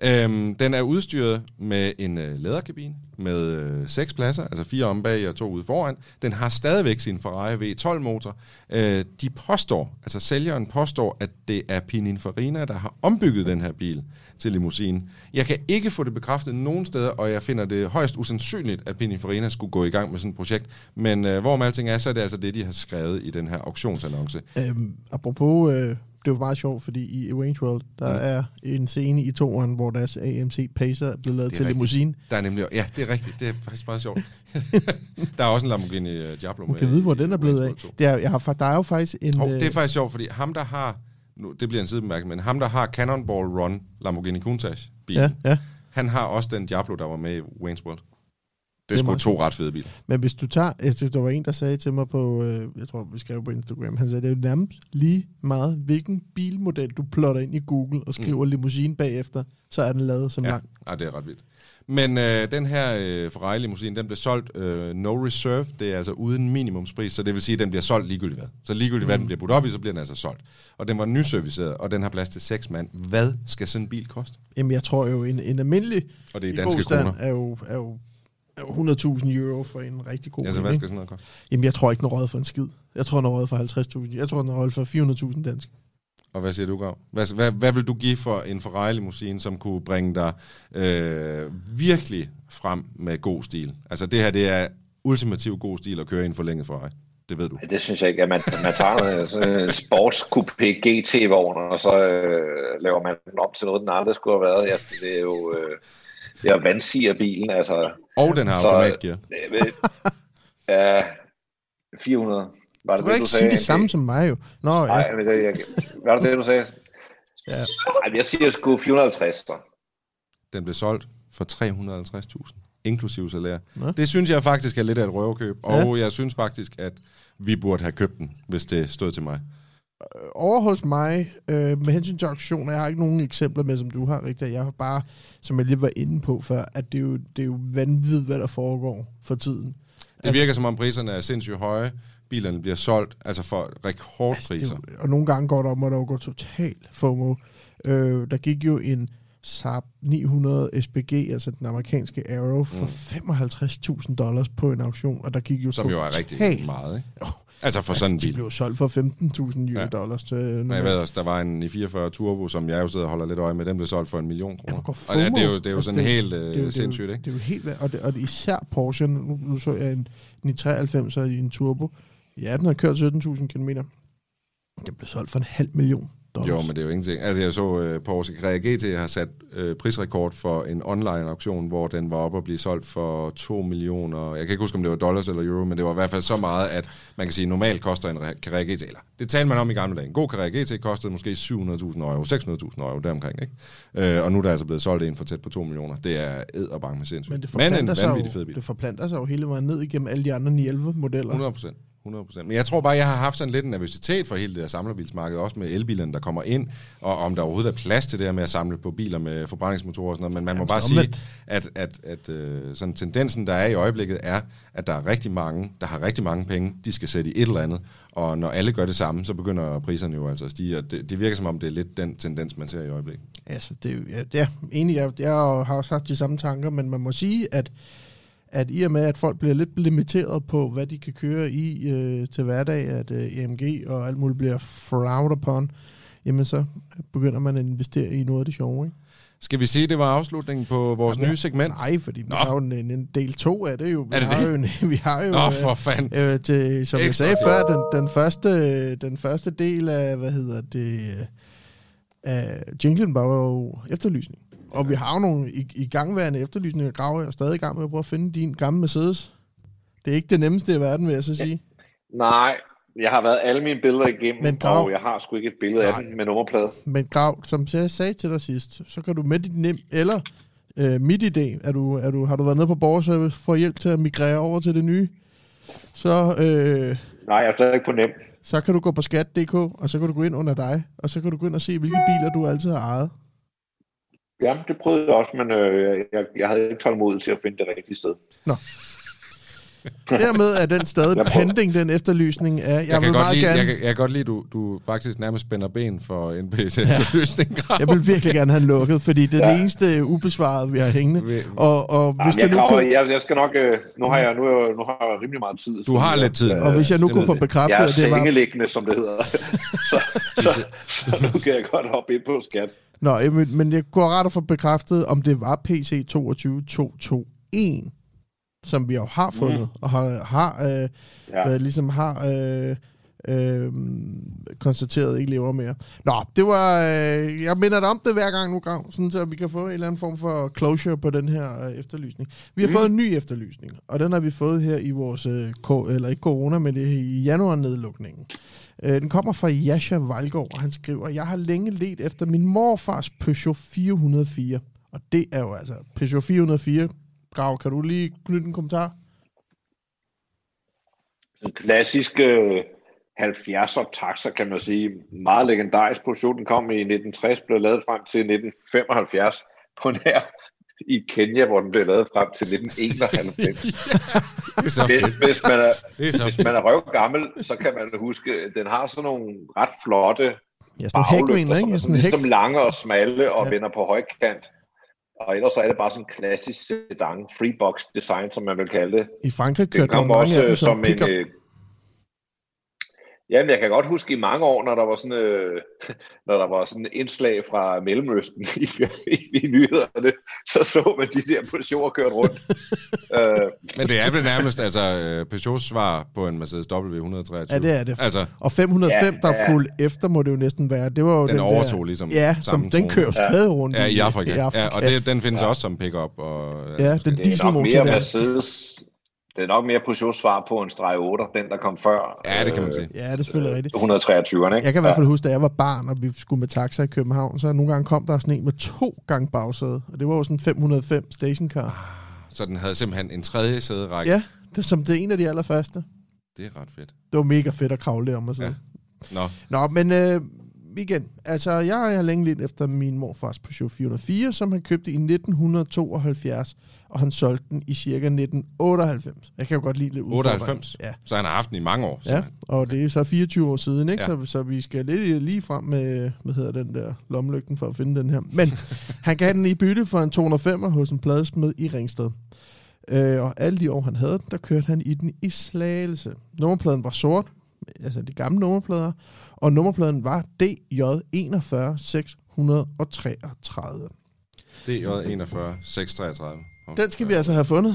Speaker 2: Øhm, den er udstyret med en øh, læderkabine med øh, seks pladser, altså fire om bag og to ude foran. Den har stadigvæk sin Ferrari V12-motor. Øh, de påstår, altså sælgeren påstår, at det er Pininfarina, der har ombygget den her bil til limousine. Jeg kan ikke få det bekræftet nogen steder, og jeg finder det højst usandsynligt, at Pininfarina skulle gå i gang med sådan et projekt. Men øh, hvorom alting er, så er det altså det, de har skrevet i den her auktionsannonce.
Speaker 4: Øhm, apropos, øh, det var meget sjovt, fordi i Range World, der
Speaker 2: Ja.
Speaker 4: er en scene i toeren, hvor deres AMC Pacer er blevet lavet til
Speaker 2: rigtigt.
Speaker 4: limousine.
Speaker 2: Der er nemlig, ja, det er rigtigt. Det er faktisk meget sjovt. der er også en Lamborghini uh, Diablo
Speaker 4: Man
Speaker 2: med.
Speaker 4: kan vide, hvor
Speaker 2: i-
Speaker 4: den er blevet af. Det er, jeg har, der er jo faktisk en...
Speaker 2: 2. Hov, det er
Speaker 4: øh,
Speaker 2: faktisk sjovt, fordi ham, der har, nu, det bliver en sidebemærkning, men ham, der har Cannonball Run Lamborghini Countach bilen,
Speaker 4: ja, ja.
Speaker 2: han har også den Diablo, der var med i Wayne's World. Det
Speaker 4: er
Speaker 2: sgu to ret fede biler.
Speaker 4: Men hvis du tager... Synes, der var en, der sagde til mig på... Øh, jeg tror, vi skrev på Instagram. Han sagde, det er jo nærmest lige meget, hvilken bilmodel du plotter ind i Google og skriver mm. limousine bagefter, så er den lavet som
Speaker 2: Ja,
Speaker 4: lang.
Speaker 2: ja, det er ret vildt. Men øh, den her øh, Ferrari limousine, den blev solgt øh, no reserve, det er altså uden minimumspris, så det vil sige, at den bliver solgt ligegyldigt hvad. Så ligegyldigt hvad den bliver budt op i, så bliver den altså solgt. Og den var nyserviceret, og den har plads til seks mand. Hvad skal sådan en bil koste?
Speaker 4: Jamen, jeg tror jo, en, en almindelig
Speaker 2: Og det er
Speaker 4: i
Speaker 2: danske kroner.
Speaker 4: er er jo, er jo 100.000 euro for en rigtig god
Speaker 2: Altså,
Speaker 4: bil,
Speaker 2: hvad skal sådan noget koste?
Speaker 4: Jamen, jeg tror ikke, den for en skid. Jeg tror, den er røget for 50.000. Jeg tror, den er røget for 400.000 dansk.
Speaker 2: Og hvad siger du, Grav? Hvad, hvad, hvad vil du give for en Ferrari limousine, som kunne bringe dig øh, virkelig frem med god stil? Altså det her, det er ultimativ god stil at køre i en forlænget Ferrari. Det ved du.
Speaker 5: Det synes jeg ikke, at man, man tager en, sådan en sportscoupé GT-vogn, og så øh, laver man den om til noget, den aldrig skulle have været. Ja, det er jo øh, det er vandsiger bilen, altså.
Speaker 2: Og den har automatgear.
Speaker 5: Øh, ja, 400. Var
Speaker 4: Du
Speaker 5: det
Speaker 4: kan
Speaker 5: det,
Speaker 4: ikke
Speaker 5: du
Speaker 4: sige
Speaker 5: sagde?
Speaker 4: det samme som mig jo. Nå, ja.
Speaker 5: Nej, men det, jeg, var det det, du sagde?
Speaker 4: ja.
Speaker 5: Ej, jeg siger sgu 450. Så.
Speaker 2: Den blev solgt for 350.000, inklusive salær.
Speaker 4: Nå.
Speaker 2: Det synes jeg faktisk er lidt af et røverkøb, og jeg synes faktisk, at vi burde have købt den, hvis det stod til mig.
Speaker 4: Over hos mig, øh, med hensyn til auktioner, jeg har ikke nogen eksempler med, som du har, Rigtig. Jeg har bare, som jeg lige var inde på før, at det er jo, det er jo vanvittigt, hvad der foregår for tiden.
Speaker 2: Det virker som om priserne er sindssygt høje. Bilerne bliver solgt altså for
Speaker 4: Altså, det
Speaker 2: rekordpriser.
Speaker 4: er jo, og nogle gange går der om, at der går totalt FOMO. Øh, der gik jo en Saab 900 SPG, altså den amerikanske Arrow, for mm. 55.000 dollars på en auktion, og der gik jo
Speaker 2: som jo er rigtig meget, ikke? Altså for sådan en
Speaker 4: altså, de
Speaker 2: bil.
Speaker 4: blev solgt for 15.000
Speaker 2: Ja.
Speaker 4: ja. dollars til
Speaker 2: Men jeg ved også, der var en i 44 Turbo, som jeg jo sidder og holder lidt øje med, den blev solgt for en million kroner.
Speaker 4: går
Speaker 2: og ja, det er jo, det er jo
Speaker 4: Altså,
Speaker 2: sådan
Speaker 4: det-
Speaker 2: helt
Speaker 4: det
Speaker 2: øh,
Speaker 4: det
Speaker 2: sindssygt, ikke?
Speaker 4: Det er jo helt og, det, og det, især Porsche, nu, nu så jeg en 993 i en turbo. Ja, den har kørt 17.000 km. Den blev solgt for en halv million dollars.
Speaker 2: Jo, men det er jo ingenting. Altså, jeg så uh, Porsche Carrera GT har sat uh, prisrekord for en online-auktion, hvor den var oppe og blive solgt for 2 millioner. Jeg kan ikke huske, om det var dollars eller euro, men det var i hvert fald så meget, at man kan sige, normalt koster en Re- Carrera GT, eller det talte man om i gamle dage. En god Carrera GT kostede måske 700.000 euro, 600.000 euro deromkring, ikke? Uh, og nu er der altså blevet solgt en for tæt på 2 millioner. Det er ed og bange med sindssygt.
Speaker 4: men det
Speaker 2: men en
Speaker 4: forplanter, sig
Speaker 2: vanvittig fed
Speaker 4: jo,
Speaker 2: bil.
Speaker 4: det forplanter sig jo hele vejen ned igennem alle de andre 911 modeller.
Speaker 2: 100 procent. 100%. Men jeg tror bare, jeg har haft sådan lidt en nervøsitet for hele det her samlerbilsmarked, også med elbilerne, der kommer ind, og om der overhovedet er plads til det her med at samle på biler med forbrændingsmotorer og sådan noget. Men man må bare sige, at, at, at øh, sådan tendensen, der er i øjeblikket, er, at der er rigtig mange, der har rigtig mange penge, de skal sætte i et eller andet, og når alle gør det samme, så begynder priserne jo altså at stige, og det, det virker som om, det er lidt den tendens, man ser i øjeblikket.
Speaker 4: Altså, det ja, ja, enig, jeg, jeg har også haft de samme tanker, men man må sige, at, at i og med, at folk bliver lidt limiteret på, hvad de kan køre i øh, til hverdag, at øh, EMG og alt muligt bliver frowned upon, jamen så begynder man at investere i noget af det sjove, ikke?
Speaker 2: Skal vi sige, det var afslutningen på vores
Speaker 4: Jamen,
Speaker 2: nye segment?
Speaker 4: Nej, fordi vi
Speaker 2: Nå.
Speaker 4: har jo en, en del to af det jo. Vi
Speaker 2: Er det
Speaker 4: har
Speaker 2: det?
Speaker 4: Jo en, vi har jo,
Speaker 2: Nå,
Speaker 4: øh,
Speaker 2: for fanden.
Speaker 4: Øh, til, som jeg
Speaker 2: Ekstra
Speaker 4: sagde
Speaker 2: fedt.
Speaker 4: før, den, den, første, den første del af, hvad hedder det, øh, af jinglen var jo efterlysning. Og vi har jo nogle i, i gangværende efterlysninger, graver jeg er stadig i gang med at prøve at finde din gamle Mercedes. Det er ikke det nemmeste i verden, vil jeg så sige.
Speaker 5: Nej, jeg har været alle mine billeder igennem,
Speaker 4: Men Grav-
Speaker 5: og jeg har sgu ikke et billede af
Speaker 4: Nej.
Speaker 5: den med nummerplade.
Speaker 4: Men Grav, som jeg sagde til dig sidst, så kan du med dit nem, eller øh, mit idé, er du, er du, har du været nede på borgerservice for hjælp til at migrere over til det nye, så, øh,
Speaker 5: Nej, jeg er stadig på nem.
Speaker 4: så kan du gå på skat.dk, og så kan du gå ind under dig, og så kan du gå ind og se, hvilke biler du altid har ejet.
Speaker 5: Ja, det prøvede jeg også, men øh, jeg, jeg havde ikke tålmodighed til at finde det rigtige sted.
Speaker 4: Dermed er den stadig pending, den efterlysning af. Jeg,
Speaker 2: Jeg,
Speaker 4: vil
Speaker 2: kan godt
Speaker 4: meget
Speaker 2: lide,
Speaker 4: gerne,
Speaker 2: jeg, kan, jeg kan godt lide, du, du faktisk nærmest spænder ben for en PC-løsning.
Speaker 4: jeg vil virkelig gerne have den lukket, fordi det er
Speaker 5: Ja.
Speaker 4: det eneste ubesvaret, vi har hængende. Og, og hvis
Speaker 5: Jamen,
Speaker 4: det
Speaker 5: jeg,
Speaker 4: nu kunne,
Speaker 5: jeg, jeg skal nok... Øh, nu, har jeg, nu, nu har jeg rimelig meget tid.
Speaker 2: Du har lidt tid.
Speaker 4: og hvis jeg nu
Speaker 2: det
Speaker 4: kunne få bekræftet,
Speaker 5: Jeg er
Speaker 4: det var...
Speaker 5: sengeliggende, som det hedder. så, så, så, nu kan jeg godt hoppe ind på skat.
Speaker 4: Nå, men, men jeg kunne ret at få bekræftet, om det var PC 22221, som vi jo har fundet, mm. og har, har øh,
Speaker 5: Ja.
Speaker 4: ja. ligesom har øh, øh, konstateret ikke lever mere. Nå, det var... Øh, jeg minder dig om det hver gang nu, Grav, sådan så vi kan få en eller anden form for closure på den her øh, efterlysning. Vi har mm. fået en ny efterlysning, og den har vi fået her i vores, øh, ko- eller ikke corona, men det er i januar-nedlukningen. Øh, den kommer fra Jascha Valgaard, og han skriver, jeg har længe let efter min morfars Peugeot 404. Og det er jo altså Peugeot 404. Grav, kan du lige knytte en kommentar?
Speaker 5: En klassisk øh, 70'er taxa, kan man sige. Meget legendarisk Peugeot. Den kom i 1960, blev lavet frem til 1975 på nær i Kenya, hvor den blev lavet frem til 1991.
Speaker 2: Det er så
Speaker 5: hvis, hvis, man er,
Speaker 2: Det er så
Speaker 5: hvis
Speaker 2: fedt.
Speaker 5: man er røv gammel, så kan man huske, at den har sådan nogle ret flotte
Speaker 4: Ja, sådan
Speaker 5: baglygter, som
Speaker 4: ikke? Sådan
Speaker 5: ligesom
Speaker 4: hæk.
Speaker 5: lange og smalle og
Speaker 4: Ja.
Speaker 5: vender på højkant. Og ellers så er det bare sådan en klassisk sedan, freebox design, som man vil kalde det.
Speaker 4: I Frankrig
Speaker 5: Det
Speaker 4: kørte
Speaker 5: kom
Speaker 4: mange
Speaker 5: også
Speaker 4: af dem
Speaker 5: øh,
Speaker 4: som
Speaker 5: som en... jamen, jeg kan godt huske i mange år, når der var sådan, øh, når der var sådan indslag fra Mellemøsten i, i, i nyhederne, så så man de der Peugeot'er kørt rundt. øh,
Speaker 2: Men det er vel nærmest altså øh, Peugeots svar på en Mercedes W123.
Speaker 4: Ja, det er det.
Speaker 2: Altså,
Speaker 4: Og 505,
Speaker 5: Ja,
Speaker 4: der er
Speaker 5: ja.
Speaker 4: fuldt efter, må det jo næsten være. Det var jo
Speaker 2: Den
Speaker 4: den,
Speaker 2: overtog
Speaker 4: der,
Speaker 2: ligesom
Speaker 4: Ja, som, den kører stadig rundt
Speaker 2: ja, i Afrika.
Speaker 4: I Afrika.
Speaker 2: Ja, og det, den findes også som pickup. Og,
Speaker 4: ja, den
Speaker 5: det er nok
Speaker 4: dieselmotor
Speaker 5: mere
Speaker 4: der.
Speaker 5: Mercedes, det er nok mere Peugeot svar på en streg 8, den der kom før.
Speaker 2: Ja, det kan man
Speaker 5: øh,
Speaker 2: sige.
Speaker 4: Ja, det er selvfølgelig rigtigt.
Speaker 5: 123'erne, ikke?
Speaker 4: Jeg kan i hvert fald huske, da jeg var barn, og vi skulle med taxa i København, så nogle gange kom der sådan en med to gange bagsæde. Og det var jo sådan en 505 stationcar.
Speaker 2: Så den havde simpelthen en tredje sæderække.
Speaker 4: Ja, det er som det er en af de allerførste.
Speaker 2: Det er ret fedt.
Speaker 4: Det var mega fedt at kravle om at sige.
Speaker 2: Nå,
Speaker 4: Nå, men øh, igen, altså jeg har længe lidt efter min morfars Peugeot 404, som han købte i 1972, og han solgte den i cirka 1998. Jeg kan jo godt lide lidt udfordring.
Speaker 2: 98.
Speaker 4: Ja.
Speaker 2: Så han har haft den i mange år.
Speaker 4: Ja,
Speaker 2: simpelthen.
Speaker 4: og det er så 24 år siden, ikke?
Speaker 2: Ja.
Speaker 4: Så, så vi skal lidt lige frem med, hvad hedder den der, lommelygten for at finde den her. Men han gav den i bytte for en 205 hos en pladesmed i Ringsted. Øh, og alle de år, han havde den, der kørte han i den i Slagelse. Nummerpladen var sort, altså de gamle nummerplader, og nummerpladen var DJ41 633.
Speaker 2: DJ41 633.
Speaker 4: Den skal vi altså have fundet.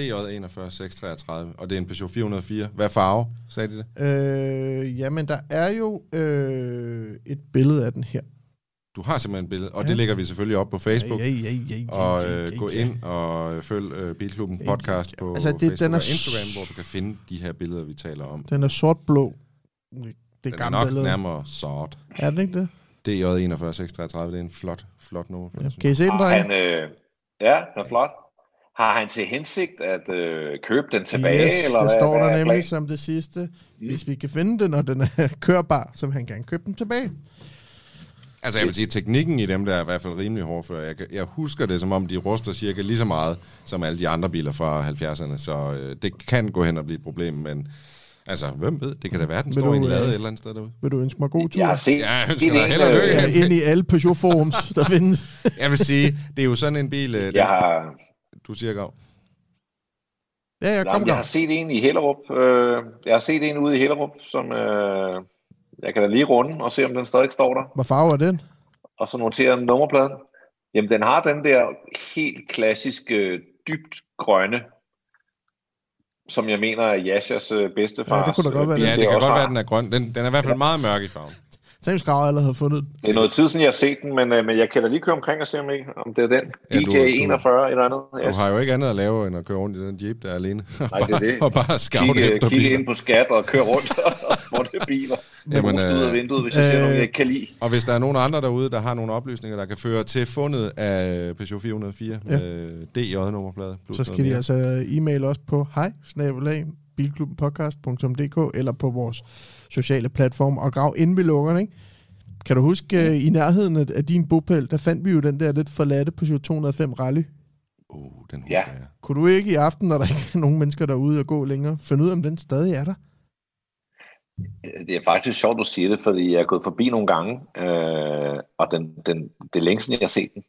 Speaker 2: DJ41 633. Og det er en Peugeot 404. Hvad farve, sagde de det?
Speaker 4: Øh, jamen, der er jo øh, et billede af den her.
Speaker 2: Du har simpelthen et billede, og
Speaker 4: Ja.
Speaker 2: det lægger vi selvfølgelig op på Facebook.
Speaker 4: Ja, ja, ja, ja, ja,
Speaker 2: Og øh, gå ind og følg øh, Bilklubben podcast på
Speaker 4: Altså, det-
Speaker 2: Facebook
Speaker 4: den er
Speaker 2: og Instagram, hvor du kan finde de her billeder, vi taler om.
Speaker 4: Den er sort-blå. Det er
Speaker 2: Den er
Speaker 4: gamle
Speaker 2: nok
Speaker 4: billede.
Speaker 2: nærmere sort.
Speaker 4: Er det ikke det?
Speaker 2: DJ41 633, det er en flot, flot nummer.
Speaker 4: Ja. Kan I se den, dreng?
Speaker 5: han, øh, ja, det er flot. Har han til hensigt at øh, købe den tilbage?
Speaker 4: yes,
Speaker 5: eller
Speaker 4: det
Speaker 5: hvad,
Speaker 4: står
Speaker 5: hvad
Speaker 4: der
Speaker 5: er
Speaker 4: nemlig som det sidste. Hvis vi kan finde den, og den er kørbar, så han kan købe den tilbage.
Speaker 2: Altså jeg vil sige, teknikken i dem der er i hvert fald rimelig hård før. Jeg, jeg husker det, som om de ruster cirka lige så meget, som alle de andre biler fra 70'erne. Så øh, det kan gå hen og blive et problem, men altså, hvem ved? Det kan da være, den
Speaker 4: Vil
Speaker 2: står
Speaker 4: du,
Speaker 2: i en lade
Speaker 4: øh,
Speaker 2: et eller andet sted derude.
Speaker 4: Vil du ønske mig god tur?
Speaker 5: Jeg har set
Speaker 2: Ja, jeg ønsker dig held og lykke.
Speaker 4: Ja, ind i alle Peugeot-forums, der findes.
Speaker 2: Jeg vil sige, det er jo sådan en bil, øh, den,
Speaker 5: Jeg har,
Speaker 2: du siger, Gav.
Speaker 4: Ja, ja, kom,
Speaker 5: Jamen, jeg har set en i Hellerup. Øh, jeg har set en ude i Hellerup, som øh, jeg kan da lige runde og se, om den stadig står der.
Speaker 4: Hvad farve er den?
Speaker 5: Og så notere nummerpladen. Jamen, den har den der helt klassiske, dybt grønne, som jeg mener er Yashas øh, bedstefars.
Speaker 4: Ja, det kunne da godt være
Speaker 5: øh, bil,
Speaker 2: Ja, det kan godt
Speaker 5: har.
Speaker 2: være, den er grøn. Den, den er i hvert fald meget mørk i farven.
Speaker 4: James Grav allerede har fundet den.
Speaker 5: Det er noget tid siden, jeg har set den, men, øh, men jeg kan da lige køre omkring og se, om, ikke, om det er den.
Speaker 2: Ja,
Speaker 5: DJ
Speaker 2: du- du-
Speaker 5: 41 eller andet.
Speaker 2: Du har jo ikke andet at lave, end at køre rundt i den jeep, der er alene.
Speaker 5: Nej, det er det.
Speaker 2: og bare
Speaker 5: kigge,
Speaker 2: efter
Speaker 5: kigge
Speaker 2: biler.
Speaker 5: ind på skat og køre rundt og spotte biler.
Speaker 2: Jamen,
Speaker 5: Jamen, ud af
Speaker 2: øh,
Speaker 5: vinduet, hvis jeg ser
Speaker 4: øh,
Speaker 5: nogen, jeg ikke kan lide.
Speaker 2: Og hvis der er nogen andre derude, der har nogle oplysninger, der kan føre til fundet af Peugeot 404
Speaker 4: Ja.
Speaker 2: med DJ-nummerplade. plus
Speaker 4: Så skal de altså e-mail os på hej bilklubbenpodcast.dk eller på vores sociale platform og grav ind ved lukkerne, ikke? Kan du huske, øh, i nærheden af, af din bopæl, der fandt vi jo den der lidt forladte Peugeot 205 Rally.
Speaker 2: Uh, den husker
Speaker 5: Ja.
Speaker 2: jeg.
Speaker 4: Kunne du ikke i aften, når der ikke er nogen mennesker derude og gå længere, finde ud af, om den stadig er der?
Speaker 5: Det er faktisk sjovt, du siger det, fordi jeg er gået forbi nogle gange, øh, og den, den, det er længe siden, jeg har set den.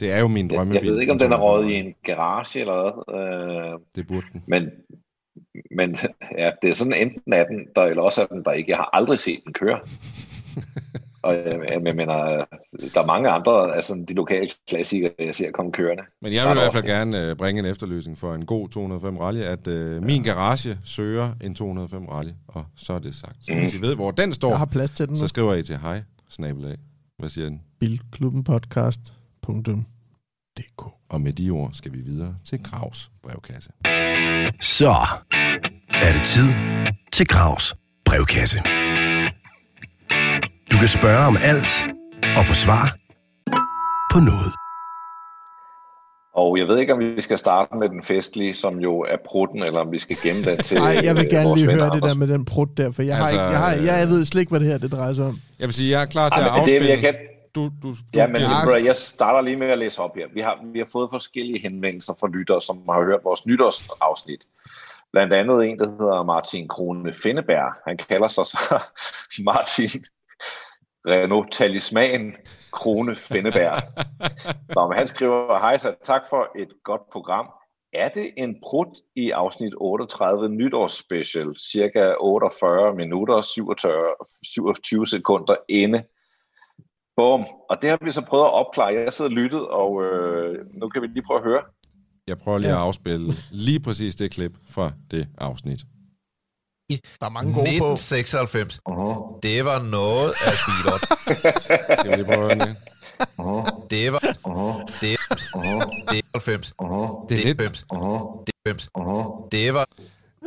Speaker 2: Det er jo min
Speaker 5: Jeg,
Speaker 2: drømmebil.
Speaker 5: jeg ved ikke, om den er røget i en garage eller hvad, øh,
Speaker 2: Det burde den.
Speaker 5: men, men ja, det er sådan enten er den der, eller også er den der ikke. Jeg har aldrig set den køre. og jeg, jeg mener, der er mange andre af sådan de lokale klassikere, jeg ser komme kørende.
Speaker 2: Men jeg vil i hvert fald gerne øh, bringe en efterlysning for en god 205 rally, at øh, min garage søger en 205 rally, og så er det sagt. Så hvis I ved, hvor den står,
Speaker 4: Jeg har plads til den.
Speaker 2: så skriver I til hej, snabelag. Hvad siger den?
Speaker 4: bilklubbenpodcast.dk
Speaker 2: Og med de ord skal vi videre til Gravs brevkasse.
Speaker 1: Så er det tid til Gravs brevkasse. Du kan spørge om alt og få svar på noget.
Speaker 5: Og jeg ved ikke, om vi skal starte med den festlige, som jo er prutten, eller om vi skal gemme den til
Speaker 4: Nej, jeg vil
Speaker 5: øh,
Speaker 4: gerne lige høre det
Speaker 5: Anders.
Speaker 4: der med den prut der, for jeg, har
Speaker 2: Altså,
Speaker 4: ikke, jeg, har, jeg, jeg ved slet ikke, hvad det her det drejer sig om.
Speaker 2: Jeg vil sige, jeg er klar til
Speaker 5: Ej,
Speaker 2: at
Speaker 5: men det,
Speaker 2: afspille.
Speaker 5: jeg kan,
Speaker 2: Du, du, du
Speaker 5: Ja, men
Speaker 4: Ja.
Speaker 5: bro, jeg starter lige med at læse op her. Vi har, vi har fået forskellige henvendelser fra lyttere, som har hørt vores nytårsafsnit. Blandt andet en, der hedder Martin Krone Finneberg. Han kalder sig så Martin Renault Talisman Krone Finneberg. Nå, men han skriver, hej så, tak for et godt program. Er det en brud i afsnit 38 nytårsspecial, cirka 48 minutter, 27, 27 sekunder inde? Bum. Og det har vi så prøvet at opklare. Jeg sidder og lyttet, og øh, nu kan vi lige prøve at høre.
Speaker 2: Jeg prøver lige at afspille lige præcis det klip fra det afsnit.
Speaker 4: Der er mange gode på.
Speaker 10: 1996. Det var noget af bilot.
Speaker 2: Skal vi lige prøve at høre det?
Speaker 10: Det var... Det, det er 90.
Speaker 2: Det er lidt,
Speaker 10: Det Uh-huh. Det var...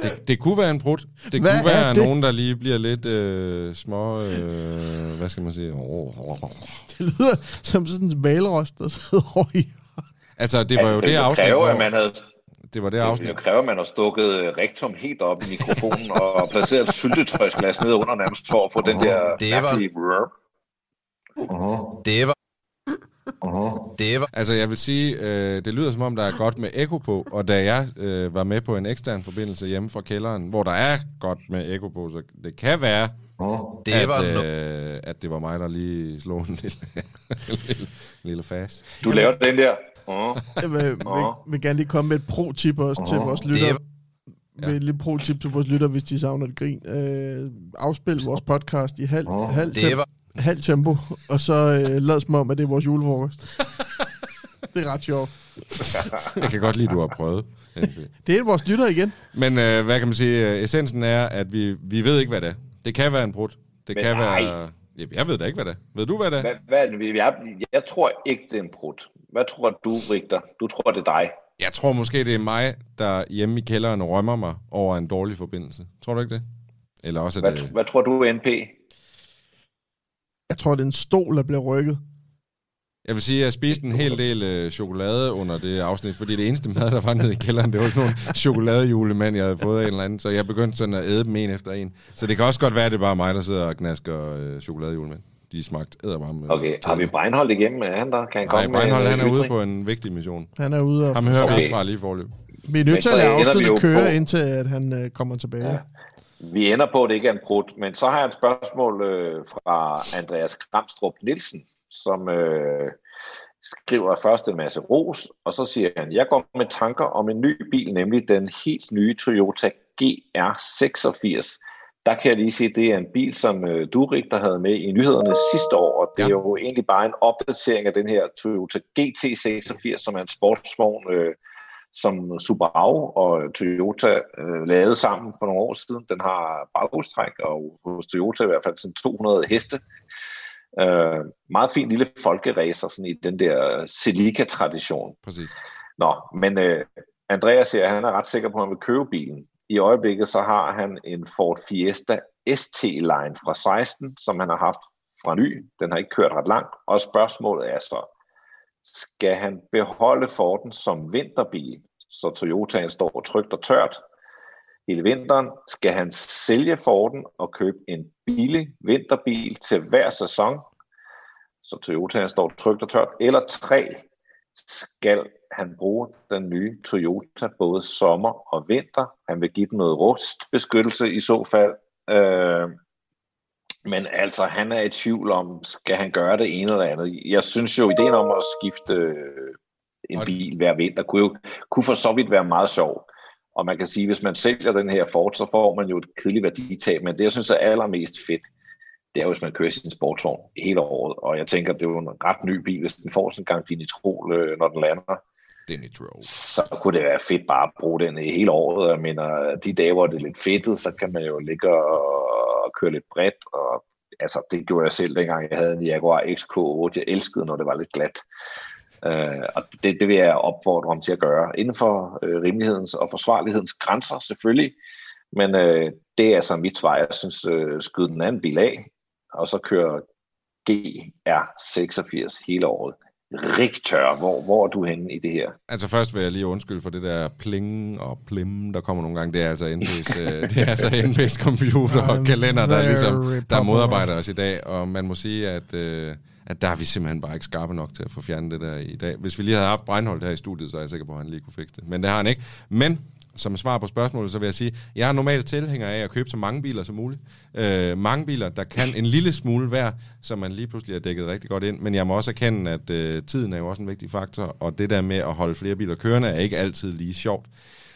Speaker 2: Det, det kunne være en brud. Det
Speaker 4: Hvad
Speaker 2: kunne være
Speaker 4: det?
Speaker 2: nogen, der lige bliver lidt øh, små... Øh, hvad skal man sige? Oh, oh, oh.
Speaker 4: Det lyder som sådan en valrost, der sidder over i.
Speaker 2: Altså, det var jo
Speaker 5: altså,
Speaker 2: det
Speaker 5: det
Speaker 2: afsnit,
Speaker 5: kræve,
Speaker 2: hvor-
Speaker 5: at man havde
Speaker 2: det var det
Speaker 5: Det
Speaker 2: afsnit.
Speaker 5: ville jo kræve, at man har stukket øh, rektum helt op i mikrofonen og placeret et syltetøjsglas ned under nærmest for at få den der
Speaker 10: Det var-. Uh-huh. Det var... Uh-huh. Det var...
Speaker 2: Altså, jeg vil sige, øh, det lyder som om, der er godt med ekko på, og da jeg øh, var med på en ekstern forbindelse hjemme fra kælderen, hvor der er godt med ekko på, så det kan være,
Speaker 10: Det
Speaker 2: at,
Speaker 10: var
Speaker 2: øh, at det var mig, der lige slog en lille, lille, lille fast.
Speaker 5: Du laver den der.
Speaker 4: Jeg vil, vil, vil gerne lige komme med et pro-tip også til vores lyttere.
Speaker 10: var-
Speaker 4: Med et lille pro-tip til vores lytter, hvis de savner et grin. Øh, afspil vores podcast i halv, halv,
Speaker 10: det
Speaker 4: tem-
Speaker 10: var-
Speaker 4: halv tempo, og så øh, lad som om, at det er vores julefrokost. det er ret sjovt.
Speaker 2: Jeg kan godt lide, at du har prøvet.
Speaker 4: Det er vores lytter igen.
Speaker 2: Men øh, hvad kan man sige? øh, Essensen er, at vi, vi ved ikke, hvad det er. Det kan være en brud. Det
Speaker 5: Men
Speaker 2: kan
Speaker 5: nej.
Speaker 2: være... Ja, Jeg ved da ikke, hvad det er. Ved du, hvad det er?
Speaker 5: Hvad, hvad, jeg, jeg tror ikke, det er en brud. Hvad tror du, Rigter? Du tror, det er dig.
Speaker 2: Jeg tror måske, det er mig, der hjemme i kælderen rømmer mig over en dårlig forbindelse. Tror du ikke det? Eller også
Speaker 5: Hvad,
Speaker 2: det...
Speaker 5: hvad tror du, NP?
Speaker 4: Jeg tror, det er en stol, der bliver rykket.
Speaker 2: Jeg vil sige, at jeg spiste en hel del øh, chokolade under det afsnit, fordi det eneste mad, der var nede i kælderen, det var sådan nogle chokoladejulemand, jeg havde fået af en eller anden, så jeg begyndte sådan at æde dem en efter en. Så det kan også godt være, at det er bare mig, der sidder og knasker øh, chokoladejulemand. De smagte ædervarme.
Speaker 5: Okay, har vi Breinholt igennem? Er han der? Kan han
Speaker 2: Nej,
Speaker 5: komme
Speaker 2: Breinholt,
Speaker 5: med
Speaker 2: han er ude på en vigtig mission.
Speaker 4: Han er ude og...
Speaker 2: Ham hører vi
Speaker 5: Okay.
Speaker 2: ikke fra lige forløb.
Speaker 4: Vi er nødt til at lade
Speaker 5: vi jo
Speaker 4: køre,
Speaker 5: på-
Speaker 4: indtil at han øh, kommer tilbage. Ja.
Speaker 5: Vi ender på, at det ikke er en brud, men så har jeg et spørgsmål øh, fra Andreas Kramstrup Nielsen, som øh, skriver først en masse ros, og så siger han, jeg går med tanker om en ny bil, nemlig den helt nye Toyota GR86. Der kan jeg lige sige, at det er en bil, som øh, du, Richter, havde med i nyhederne sidste år, og det er
Speaker 2: Ja.
Speaker 5: jo egentlig bare en opdatering af den her Toyota GT86, som er en sportsvogn, øh, som Subaru og Toyota øh, lavede sammen for nogle år siden. Den har baghjulstræk, og hos Toyota i hvert fald sådan 200 heste. Øh, meget fin lille folkeracer sådan i den der Celica-tradition.
Speaker 2: Præcis.
Speaker 5: Nå, men øh, Andreas siger, at han er ret sikker på, at han vil købe bilen. I øjeblikket så har han en Ford Fiesta ST-line fra 16, som han har haft fra ny. Den har ikke kørt ret langt. Og spørgsmålet er så, skal han beholde Forden som vinterbil, så Toyotaen står trygt og tørt hele vinteren? Skal han sælge Forden og købe en billig vinterbil til hver sæson, så Toyotaen står trygt og tørt? Eller tre, skal han bruge den nye Toyota både sommer og vinter? Han vil give den noget rustbeskyttelse i så fald. Øh, men altså, han er i tvivl om, skal han gøre det ene eller andet. Jeg synes jo, ideen om at skifte øh, en bil hver vinter, kunne jo kunne for så vidt være meget sjov. Og man kan sige, hvis man sælger den her Ford, så får man jo et kedeligt værditab. Men det, jeg synes er allermest fedt, det er jo, hvis man kører sin sportsvogn hele året. Og jeg tænker, det er jo en ret ny bil, hvis den får sådan en gang dinitrol, øh, når den lander
Speaker 2: Det er
Speaker 5: så kunne det være fedt bare at bruge den i hele året. Jeg mener, de dage, hvor det er lidt fedtet, så kan man jo ligge og, køre lidt bredt. Og, altså, det gjorde jeg selv, dengang jeg havde en Jaguar XK8. Jeg elskede, når det var lidt glat. Uh, og det, det vil jeg opfordre ham til at gøre. Inden for uh, rimelighedens og forsvarlighedens grænser, selvfølgelig. Men uh, det er altså mit svar. Jeg synes, uh, skyde den anden bil af, og så køre GR86 hele året. Richter, hvor, hvor er du henne i det her?
Speaker 2: Altså først vil jeg lige undskylde for det der pling og plim, der kommer nogle gange. Det er altså NB's, øh, det er altså NB's computer og kalender, der, ligesom, der modarbejder os i dag. Og man må sige, at, øh, at der er vi simpelthen bare ikke skarpe nok til at få fjernet det der i dag. Hvis vi lige havde haft Breinholt her i studiet, så er jeg sikker på, at han lige kunne fikse det. Men det har han ikke. Men som svar på spørgsmålet, så vil jeg sige, jeg er normalt tilhænger af at købe så mange biler som muligt. Øh, mange biler, der kan en lille smule hver, så man lige pludselig er dækket rigtig godt ind. Men jeg må også erkende, at øh, tiden er jo også en vigtig faktor, og det der med at holde flere biler kørende er ikke altid lige sjovt.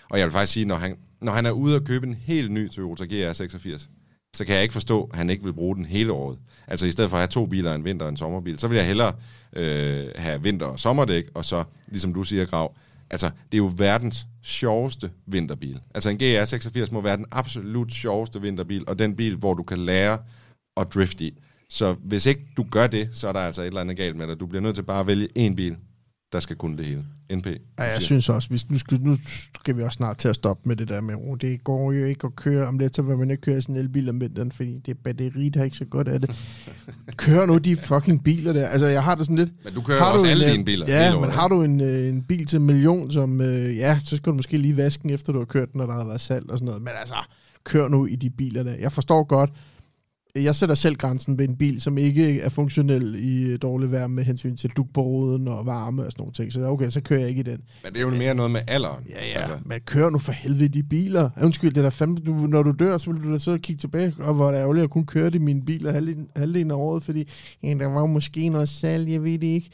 Speaker 2: Og jeg vil faktisk sige, når han, når han er ude at købe en helt ny Toyota GR86, så kan jeg ikke forstå, at han ikke vil bruge den hele året. Altså i stedet for at have to biler, en vinter og en sommerbil, så vil jeg hellere øh, have vinter- og sommerdæk, og så, ligesom du siger, Grav, altså det er jo verdens sjoveste vinterbil. Altså en GR86 må være den absolut sjoveste vinterbil, og den bil, hvor du kan lære at drifte i. Så hvis ikke du gør det, så er der altså et eller andet galt med dig. Du bliver nødt til bare at vælge én bil der skal kunne det hele. NP.
Speaker 4: Ja, jeg synes også, hvis nu skal, nu skal vi også snart til at stoppe med det der med, oh, det går jo ikke at køre, om lidt så vil man ikke køre sådan en elbil om vinteren, fordi det batteri, der er ikke så godt af det. Kør nu de fucking biler der. Altså, jeg har det sådan lidt...
Speaker 2: Men du kører
Speaker 4: har
Speaker 2: også
Speaker 4: en,
Speaker 2: alle
Speaker 4: øh,
Speaker 2: dine biler.
Speaker 4: Ja, men har du en, øh, en bil til en million, som, øh, ja, så skal du måske lige vaske den, efter du har kørt den, når der har været salg og sådan noget. Men altså, kør nu i de biler der. Jeg forstår godt, jeg sætter selv grænsen ved en bil, som ikke er funktionel i øh, dårligt vejr med hensyn til duk på ruden og varme og sådan nogle ting. Så okay, så kører jeg ikke i den.
Speaker 2: Men det er jo mere noget med alderen.
Speaker 4: Ja, ja. Altså. Men kør nu for helvede de biler. Undskyld, det er da fandme, du, når du dør, så vil du da sidde og kigge tilbage, og hvor det er ærgerligt at kunne køre det i mine biler halvdelen, halvdelen af året, fordi ja, der var måske noget salg, jeg ved det ikke.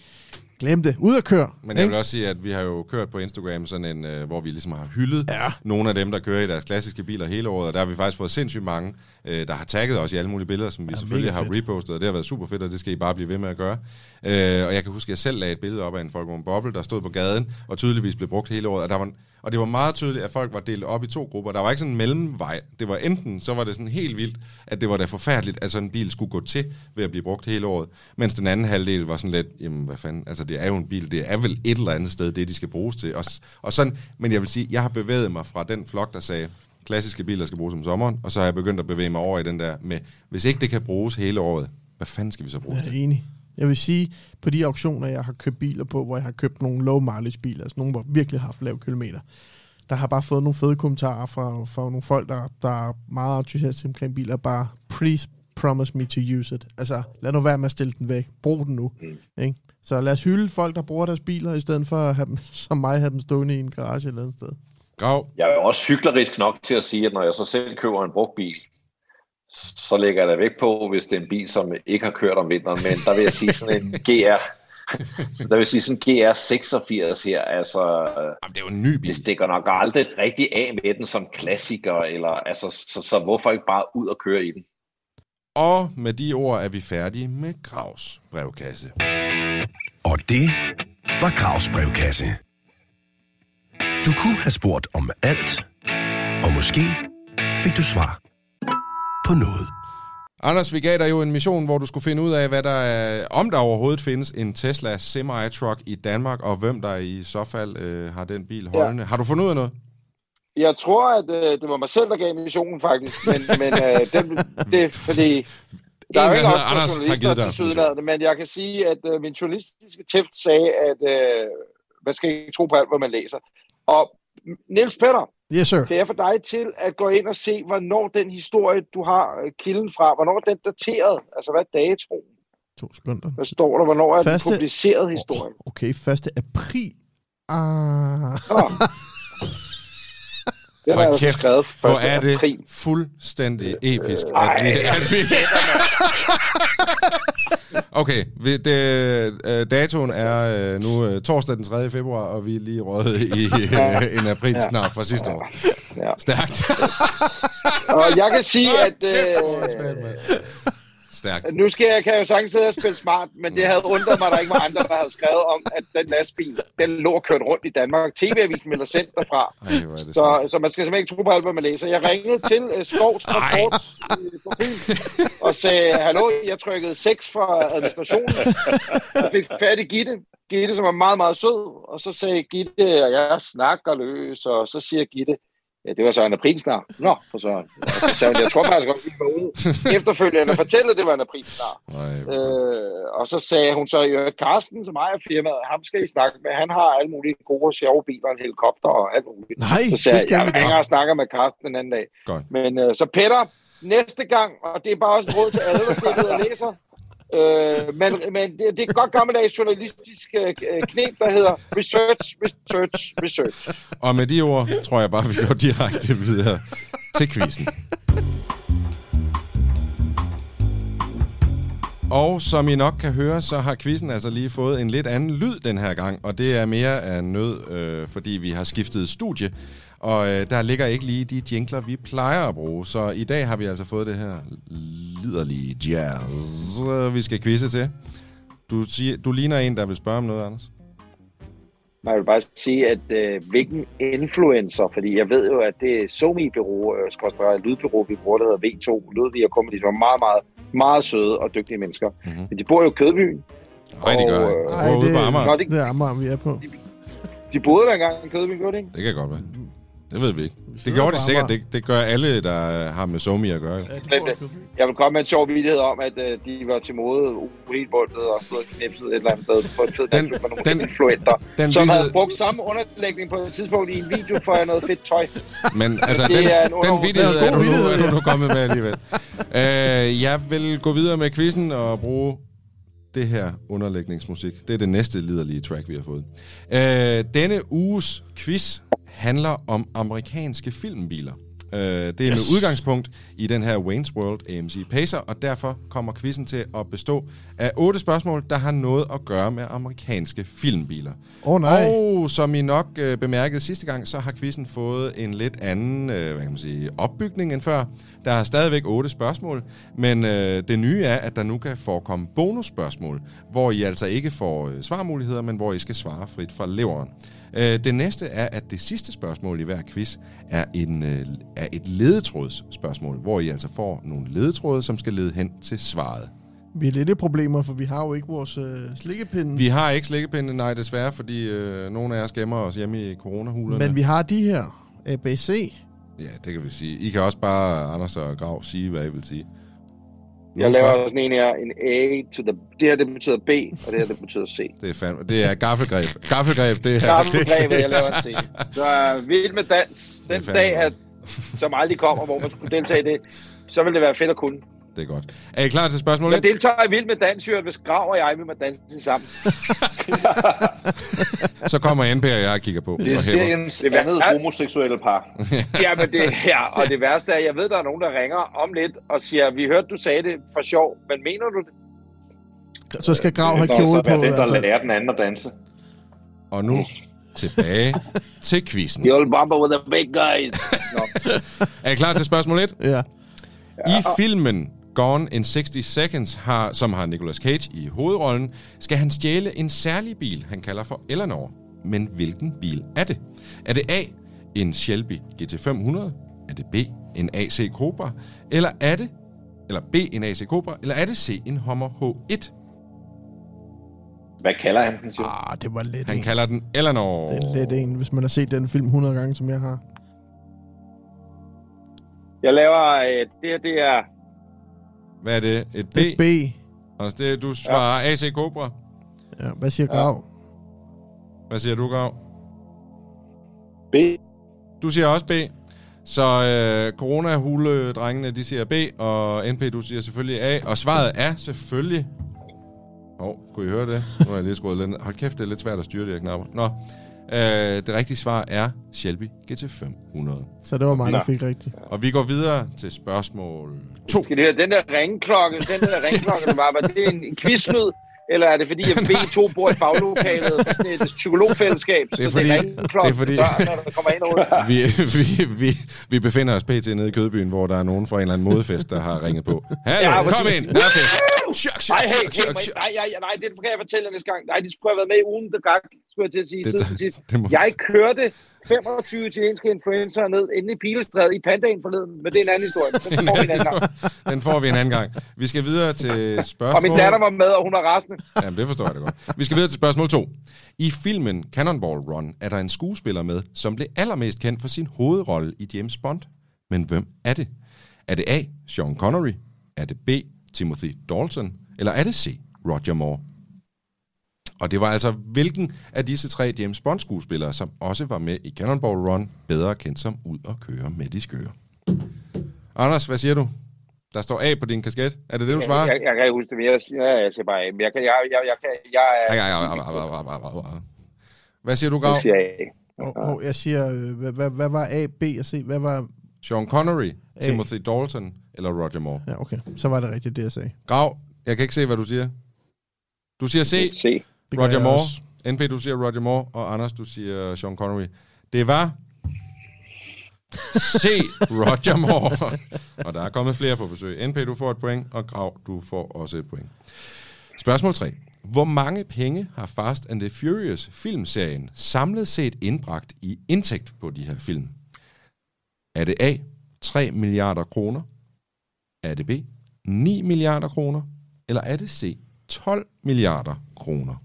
Speaker 4: Glem det. Ud at køre.
Speaker 2: Men jeg vil også sige, at vi har jo kørt på Instagram sådan en, øh, hvor vi ligesom har hyldet
Speaker 4: ja.
Speaker 2: nogle af dem, der kører i deres klassiske biler hele året, og der har vi faktisk fået sindssygt mange, øh, der har tagget os i alle mulige billeder, som vi
Speaker 4: Ja,
Speaker 2: selvfølgelig har
Speaker 4: fedt.
Speaker 2: repostet, og det har været super fedt, og det skal I bare blive ved med at gøre. Øh, og jeg kan huske, at jeg selv lagde et billede op af en Volkswagen Bobble, der stod på gaden, og tydeligvis blev brugt hele året, og der var og det var meget tydeligt, at folk var delt op i to grupper. Der var ikke sådan en mellemvej. Det var enten, så var det sådan helt vildt, at det var da forfærdeligt, at sådan en bil skulle gå til ved at blive brugt hele året. Mens den anden halvdel var sådan lidt, jamen hvad fanden, altså det er jo en bil, det er vel et eller andet sted, det de skal bruges til. Og, og sådan, men jeg vil sige, jeg har bevæget mig fra den flok, der sagde, klassiske biler skal bruges om sommeren, og så har jeg begyndt at bevæge mig over i den der med, hvis ikke det kan bruges hele året, hvad fanden skal vi så bruge det
Speaker 4: Jeg
Speaker 2: til?
Speaker 4: er enig. Jeg vil sige, på de auktioner, jeg har købt biler på, hvor jeg har købt nogle low mileage biler, altså nogle, hvor jeg virkelig har haft lav kilometer, der har bare fået nogle fede kommentarer fra, fra nogle folk, der, der er meget entusiastiske omkring biler, bare, please promise me to use it. Altså, lad nu være med at stille den væk. Brug den nu. Mm. Ikke? Så lad os hylde folk, der bruger deres biler, i stedet for at have dem, som mig, have dem stående i en garage et eller andet sted.
Speaker 2: Grav.
Speaker 5: Jeg er også hyklerisk nok til at sige, at når jeg så selv køber en brugt bil, så lægger jeg da væk på, hvis det er en bil, som ikke har kørt om vinteren. Men der vil jeg sige sådan en GR. Så der vil jeg sige sådan en GR 86 her, altså...
Speaker 2: Jamen, det er jo en ny bil.
Speaker 5: Det stikker nok aldrig rigtig af med den som klassiker, eller altså, så, så hvorfor ikke bare ud og køre i den?
Speaker 2: Og med de ord er vi færdige med Gravs brevkasse.
Speaker 1: Og det var Gravs brevkasse. Du kunne have spurgt om alt, og måske fik du svar på noget.
Speaker 2: Anders, vi gav dig jo en mission, hvor du skulle finde ud af, hvad der er, om der overhovedet findes en Tesla semi-truck i Danmark, og hvem der i så fald øh, har den bil holdende. Ja. Har du fundet ud af noget?
Speaker 3: Jeg tror, at øh, det var mig selv, der gav missionen faktisk, men, men øh, den, det er fordi... Der er jo ikke også
Speaker 2: Anders, har
Speaker 3: journalister
Speaker 2: givet dig
Speaker 3: til sydlandet, men jeg kan sige, at øh, min journalistiske tæft sagde, at øh, man skal ikke tro på alt, hvad man læser. Og Niels Petter,
Speaker 4: Yes, sir.
Speaker 3: det er for dig til at gå ind og se, hvornår den historie, du har øh, kilden fra, hvornår er den dateret? Altså, hvad er datoen?
Speaker 4: To sekunder.
Speaker 3: Hvad står der? Hvornår er
Speaker 4: Første-
Speaker 3: den publiceret historie?
Speaker 4: Okay, 1. april. Ah.
Speaker 3: Den er
Speaker 2: Hold
Speaker 3: altså
Speaker 2: kæft,
Speaker 3: skrevet 1.
Speaker 2: Hvor er det
Speaker 3: april.
Speaker 2: fuldstændig episk,
Speaker 3: Ej.
Speaker 2: at vi... At vi okay, vi, det, øh, datoen er øh, nu øh, torsdag den 3. februar, og vi er lige røget i øh, en april
Speaker 3: Ja.
Speaker 2: snart fra sidste år.
Speaker 3: Ja.
Speaker 2: Stærkt.
Speaker 3: Og jeg kan sige, at... Øh,
Speaker 2: Stærkt.
Speaker 3: Nu skal jeg, kan jeg jo sagtens sidde og spille smart, men det havde undret mig, at der ikke var andre, der havde skrevet om, at den lastbil, den lå og kørt rundt i Danmark. TV-avisen melder sendt derfra.
Speaker 2: Ej,
Speaker 3: Så, så man skal simpelthen ikke tro på alt, hvad man læser. Jeg ringede til uh, Skovs Transport øh, på Fyn og sagde, hallo, jeg trykkede 6 fra administrationen. Jeg fik fat i Gitte. Gitte, som er meget, meget sød. Og så sagde Gitte, at jeg snakker løs. Og så siger Gitte, ja, det var så en aprilsnar. Nå, for så. Og så sagde hun, jeg tror faktisk godt, vi var ude. Efterfølgende fortælle, at det var en aprilsnar.
Speaker 2: Nej,
Speaker 3: Øh, og så sagde hun så, at Carsten, som ejer firmaet, ham skal I snakke med. Han har alle mulige gode og sjove biler, en helikopter og alt muligt.
Speaker 4: Nej,
Speaker 3: så sagde
Speaker 4: det skal
Speaker 3: jeg, jeg ringer og snakker med Carsten den anden dag.
Speaker 2: Godt.
Speaker 3: Men øh, så Peter, næste gang, og det er bare også et råd til alle, der sidder og læser, Øh, men men det, det er et godt gammeldags journalistisk øh, øh, knep, der hedder research, research, research.
Speaker 2: Og med de ord, tror jeg bare, vi går direkte videre til quizzen. Og som I nok kan høre, så har quizzen altså lige fået en lidt anden lyd den her gang, og det er mere af nød, øh, fordi vi har skiftet studie, og øh, der ligger ikke lige de jingler, vi plejer at bruge. Så i dag har vi altså fået det her liderlige jazz, øh, vi skal quizze til. Du, siger, du ligner en, der vil spørge om noget, Anders.
Speaker 3: Nej, Jeg vil bare sige, at øh, hvilken influencer, fordi jeg ved jo, at det er Somi-bureau, øh, lydbureau, vi bruger, der hedder V2, Ludvig og Comedy, som er meget, meget, meget søde og dygtige mennesker.
Speaker 2: Mhm.
Speaker 3: Mm-hmm. Men de bor jo i Kødbyen,
Speaker 2: Nej, det gør jeg ikke.
Speaker 3: Og,
Speaker 2: Jeg bor ude på Amager.
Speaker 3: Nå, det,
Speaker 4: Det er Amager, vi er på.
Speaker 3: de boede der engang i Kødvin, gjorde det ikke?
Speaker 2: Det kan godt være. Det ved vi ikke. Det gjorde det sikkert. Det, det gør alle, der har med Somi at gøre.
Speaker 3: Men, øh. Jeg vil komme med en sjov vidighed om, at øh, de var til mode helt bundet og stod og knipset et eller andet sted på en fed
Speaker 2: Den-
Speaker 3: med nogle
Speaker 2: den-
Speaker 3: influenter,
Speaker 2: den
Speaker 3: som havde
Speaker 2: vidighed-
Speaker 3: brugt samme underlægning på et tidspunkt i en video for noget fedt tøj.
Speaker 2: Men altså,
Speaker 3: Det
Speaker 2: den,
Speaker 3: er en
Speaker 2: den vidighed
Speaker 4: er
Speaker 2: er du,
Speaker 4: vidighed,
Speaker 2: er du nu kommet med alligevel. uh, jeg vil gå videre med quizzen og bruge det her underlægningsmusik. Det er det næste liderlige track, vi har fået. Uh, denne uges quiz handler om amerikanske filmbiler. Uh, det er yes. med udgangspunkt i den her Wayne's World AMC Pacer, og derfor kommer quizzen til at bestå af otte spørgsmål, der har noget at gøre med amerikanske filmbiler.
Speaker 4: Åh oh, nej.
Speaker 2: Og som I nok øh, bemærkede sidste gang, så har quizzen fået en lidt anden øh, hvad kan man sige, opbygning end før. Der er stadigvæk otte spørgsmål, men øh, det nye er, at der nu kan forekomme bonusspørgsmål, hvor I altså ikke får øh, svarmuligheder, men hvor I skal svare frit fra leveren. Øh, det næste er, at det sidste spørgsmål i hver quiz er, en, øh, er et ledetrådsspørgsmål, hvor I altså får nogle ledetråde, som skal lede hen til svaret.
Speaker 4: Vi er lidt i problemer, for vi har jo ikke vores øh, slikkepinde.
Speaker 2: Vi har ikke slikkepinde, nej desværre, fordi øh, nogle af os gemmer os hjemme i coronahulerne.
Speaker 4: Men vi har de her. ABC.
Speaker 2: Ja, det kan vi sige. I kan også bare, Anders og Grav, sige, hvad I vil sige.
Speaker 3: Jeg laver sådan en her, en A to the... Det her, det betyder B, og det her, det betyder C.
Speaker 2: Det er, fandme, det er gaffelgreb. Gaffelgreb, det er...
Speaker 3: Gammelgrebet,
Speaker 2: det,
Speaker 3: jeg laver en C. Så vild med dans. Den dag, at, som aldrig kommer, hvor man skulle deltage i det, så vil det være fedt at kunne.
Speaker 2: Det er godt. Er I klar til spørgsmål
Speaker 3: Jeg
Speaker 2: 1?
Speaker 3: deltager i Vild med Dans, Jørgen, hvis Grav og jeg vil med danse sammen.
Speaker 2: Så kommer NP og jeg og kigger på.
Speaker 5: Det er seriens
Speaker 3: Det er-
Speaker 5: andet homoseksuelle par.
Speaker 3: Ja, men det her, og det værste er, jeg ved, der er nogen, der ringer om lidt og siger, vi hørte, du sagde det for sjov, men mener du det?
Speaker 4: Så skal Grav have kjole på.
Speaker 5: være
Speaker 4: i
Speaker 5: den, der lærer den anden at danse.
Speaker 2: Og nu tilbage til quizzen.
Speaker 3: The old bomber with the big guys. Nå.
Speaker 2: Er I klar til spørgsmål 1?
Speaker 4: Ja.
Speaker 2: I filmen Gone in 60 Seconds, har, som har Nicolas Cage i hovedrollen, skal han stjæle en særlig bil, han kalder for Eleanor. Men hvilken bil er det? Er det A, en Shelby GT500? Er det B, en AC Cobra? Eller er det, eller B, en AC Cobra? Eller er det C, en Hummer H1?
Speaker 5: Hvad kalder han den, siger?
Speaker 4: Ah, det var lidt
Speaker 2: Han
Speaker 4: en.
Speaker 2: kalder den Eleanor.
Speaker 4: Det er lidt en, hvis man har set den film 100 gange, som jeg har.
Speaker 3: Jeg laver, øh, det her, det er,
Speaker 2: Hvad er det? Et B?
Speaker 4: Det er B.
Speaker 2: Og det, du svarer AC Cobra.
Speaker 4: Ja, hvad siger Grav?
Speaker 2: Hvad siger du, Grav?
Speaker 5: B.
Speaker 2: Du siger også B. Så øh, corona-hule-drengene, de siger B, og NP, du siger selvfølgelig A. Og svaret er selvfølgelig... Åh, oh, kunne I høre det? Nu har jeg lige skruet lidt. Hold kæft, det er lidt svært at styre de her knapper. Nå, øh, det rigtige svar er Shelby GT500.
Speaker 4: Så det var mig, der fik rigtigt.
Speaker 2: Og vi går videre til spørgsmål 2.
Speaker 3: skal det høre, den der ringklokke, den der ringklokke, der var, var det en, en quizlyd? Eller er det fordi, at B2 bor i baglokalet på sådan et psykologfællesskab,
Speaker 2: Det er
Speaker 3: så
Speaker 2: fordi-
Speaker 3: det er ringklokke,
Speaker 2: det er fordi-
Speaker 3: døren, når der kommer ind og ud?
Speaker 2: Vi, vi, vi, vi befinder os pt. nede i Kødbyen, hvor der er nogen fra en eller anden modefest, der har ringet på. Hallo,
Speaker 3: Ja,
Speaker 2: kom ind! Der fest. Chok, chok,
Speaker 3: Nej, hey,
Speaker 2: chok,
Speaker 3: hey,
Speaker 2: chok, chok.
Speaker 3: nej, nej, nej, det kan jeg fortælle næste gang. Nej, de skulle have været med i ugen, der gik, skulle jeg til at sige,
Speaker 2: Det-
Speaker 3: siden sidst.
Speaker 2: det må-
Speaker 3: Jeg kørte 25 italienske influencer ned inde i Pilestræde i Pandaen forleden, men det er en anden historie. Den får vi en anden gang.
Speaker 2: Den får vi en anden gang. Vi skal videre til spørgsmål...
Speaker 3: Og min datter var med, og hun er rasende.
Speaker 2: Jamen, det forstår jeg da godt. Vi skal videre til spørgsmål 2. I filmen Cannonball Run er der en skuespiller med, som blev allermest kendt for sin hovedrolle i James Bond. Men hvem er det? Er det A. Sean Connery? Er det B. Timothy Dalton? Eller er det C. Roger Moore? Og det var altså hvilken af disse tre James Bond-skuespillere, som også var med i Cannonball Run, bedre kendt som Ud og køre med de skøre. Anders, hvad siger du? Der står A på din kasket. Er det det, du svarer?
Speaker 3: Jeg, jeg, jeg kan ikke huske det, men jeg, ja, jeg siger bare, men jeg kan, jeg, jeg, jeg, jeg,
Speaker 2: Ja,
Speaker 3: jeg,
Speaker 2: ja. Hvad siger du, Grav?
Speaker 3: jeg siger A.
Speaker 4: Og, og jeg siger, øh, hvad, hvad, hvad var A, B og C? Hvad var...
Speaker 2: Sean Connery,
Speaker 4: A.
Speaker 2: Timothy Dalton eller Roger Moore?
Speaker 4: Ja, okay. Så var det rigtigt, det jeg sagde.
Speaker 2: Grav, jeg kan ikke se, hvad du siger. Du siger C,
Speaker 3: C.
Speaker 2: Roger Moore.
Speaker 4: også.
Speaker 2: NP, du siger Roger Moore, og Anders, du siger Sean Connery. Det var C, Roger Moore. og der er kommet flere på besøg. NP, du får et point, og Grav, du får også et point. Spørgsmål 3. Hvor mange penge har Fast and the Furious filmserien samlet set indbragt i indtægt på de her film? Er det A, 3 milliarder kroner? Er det B, 9 milliarder kroner? Eller er det C, 12 milliarder kroner.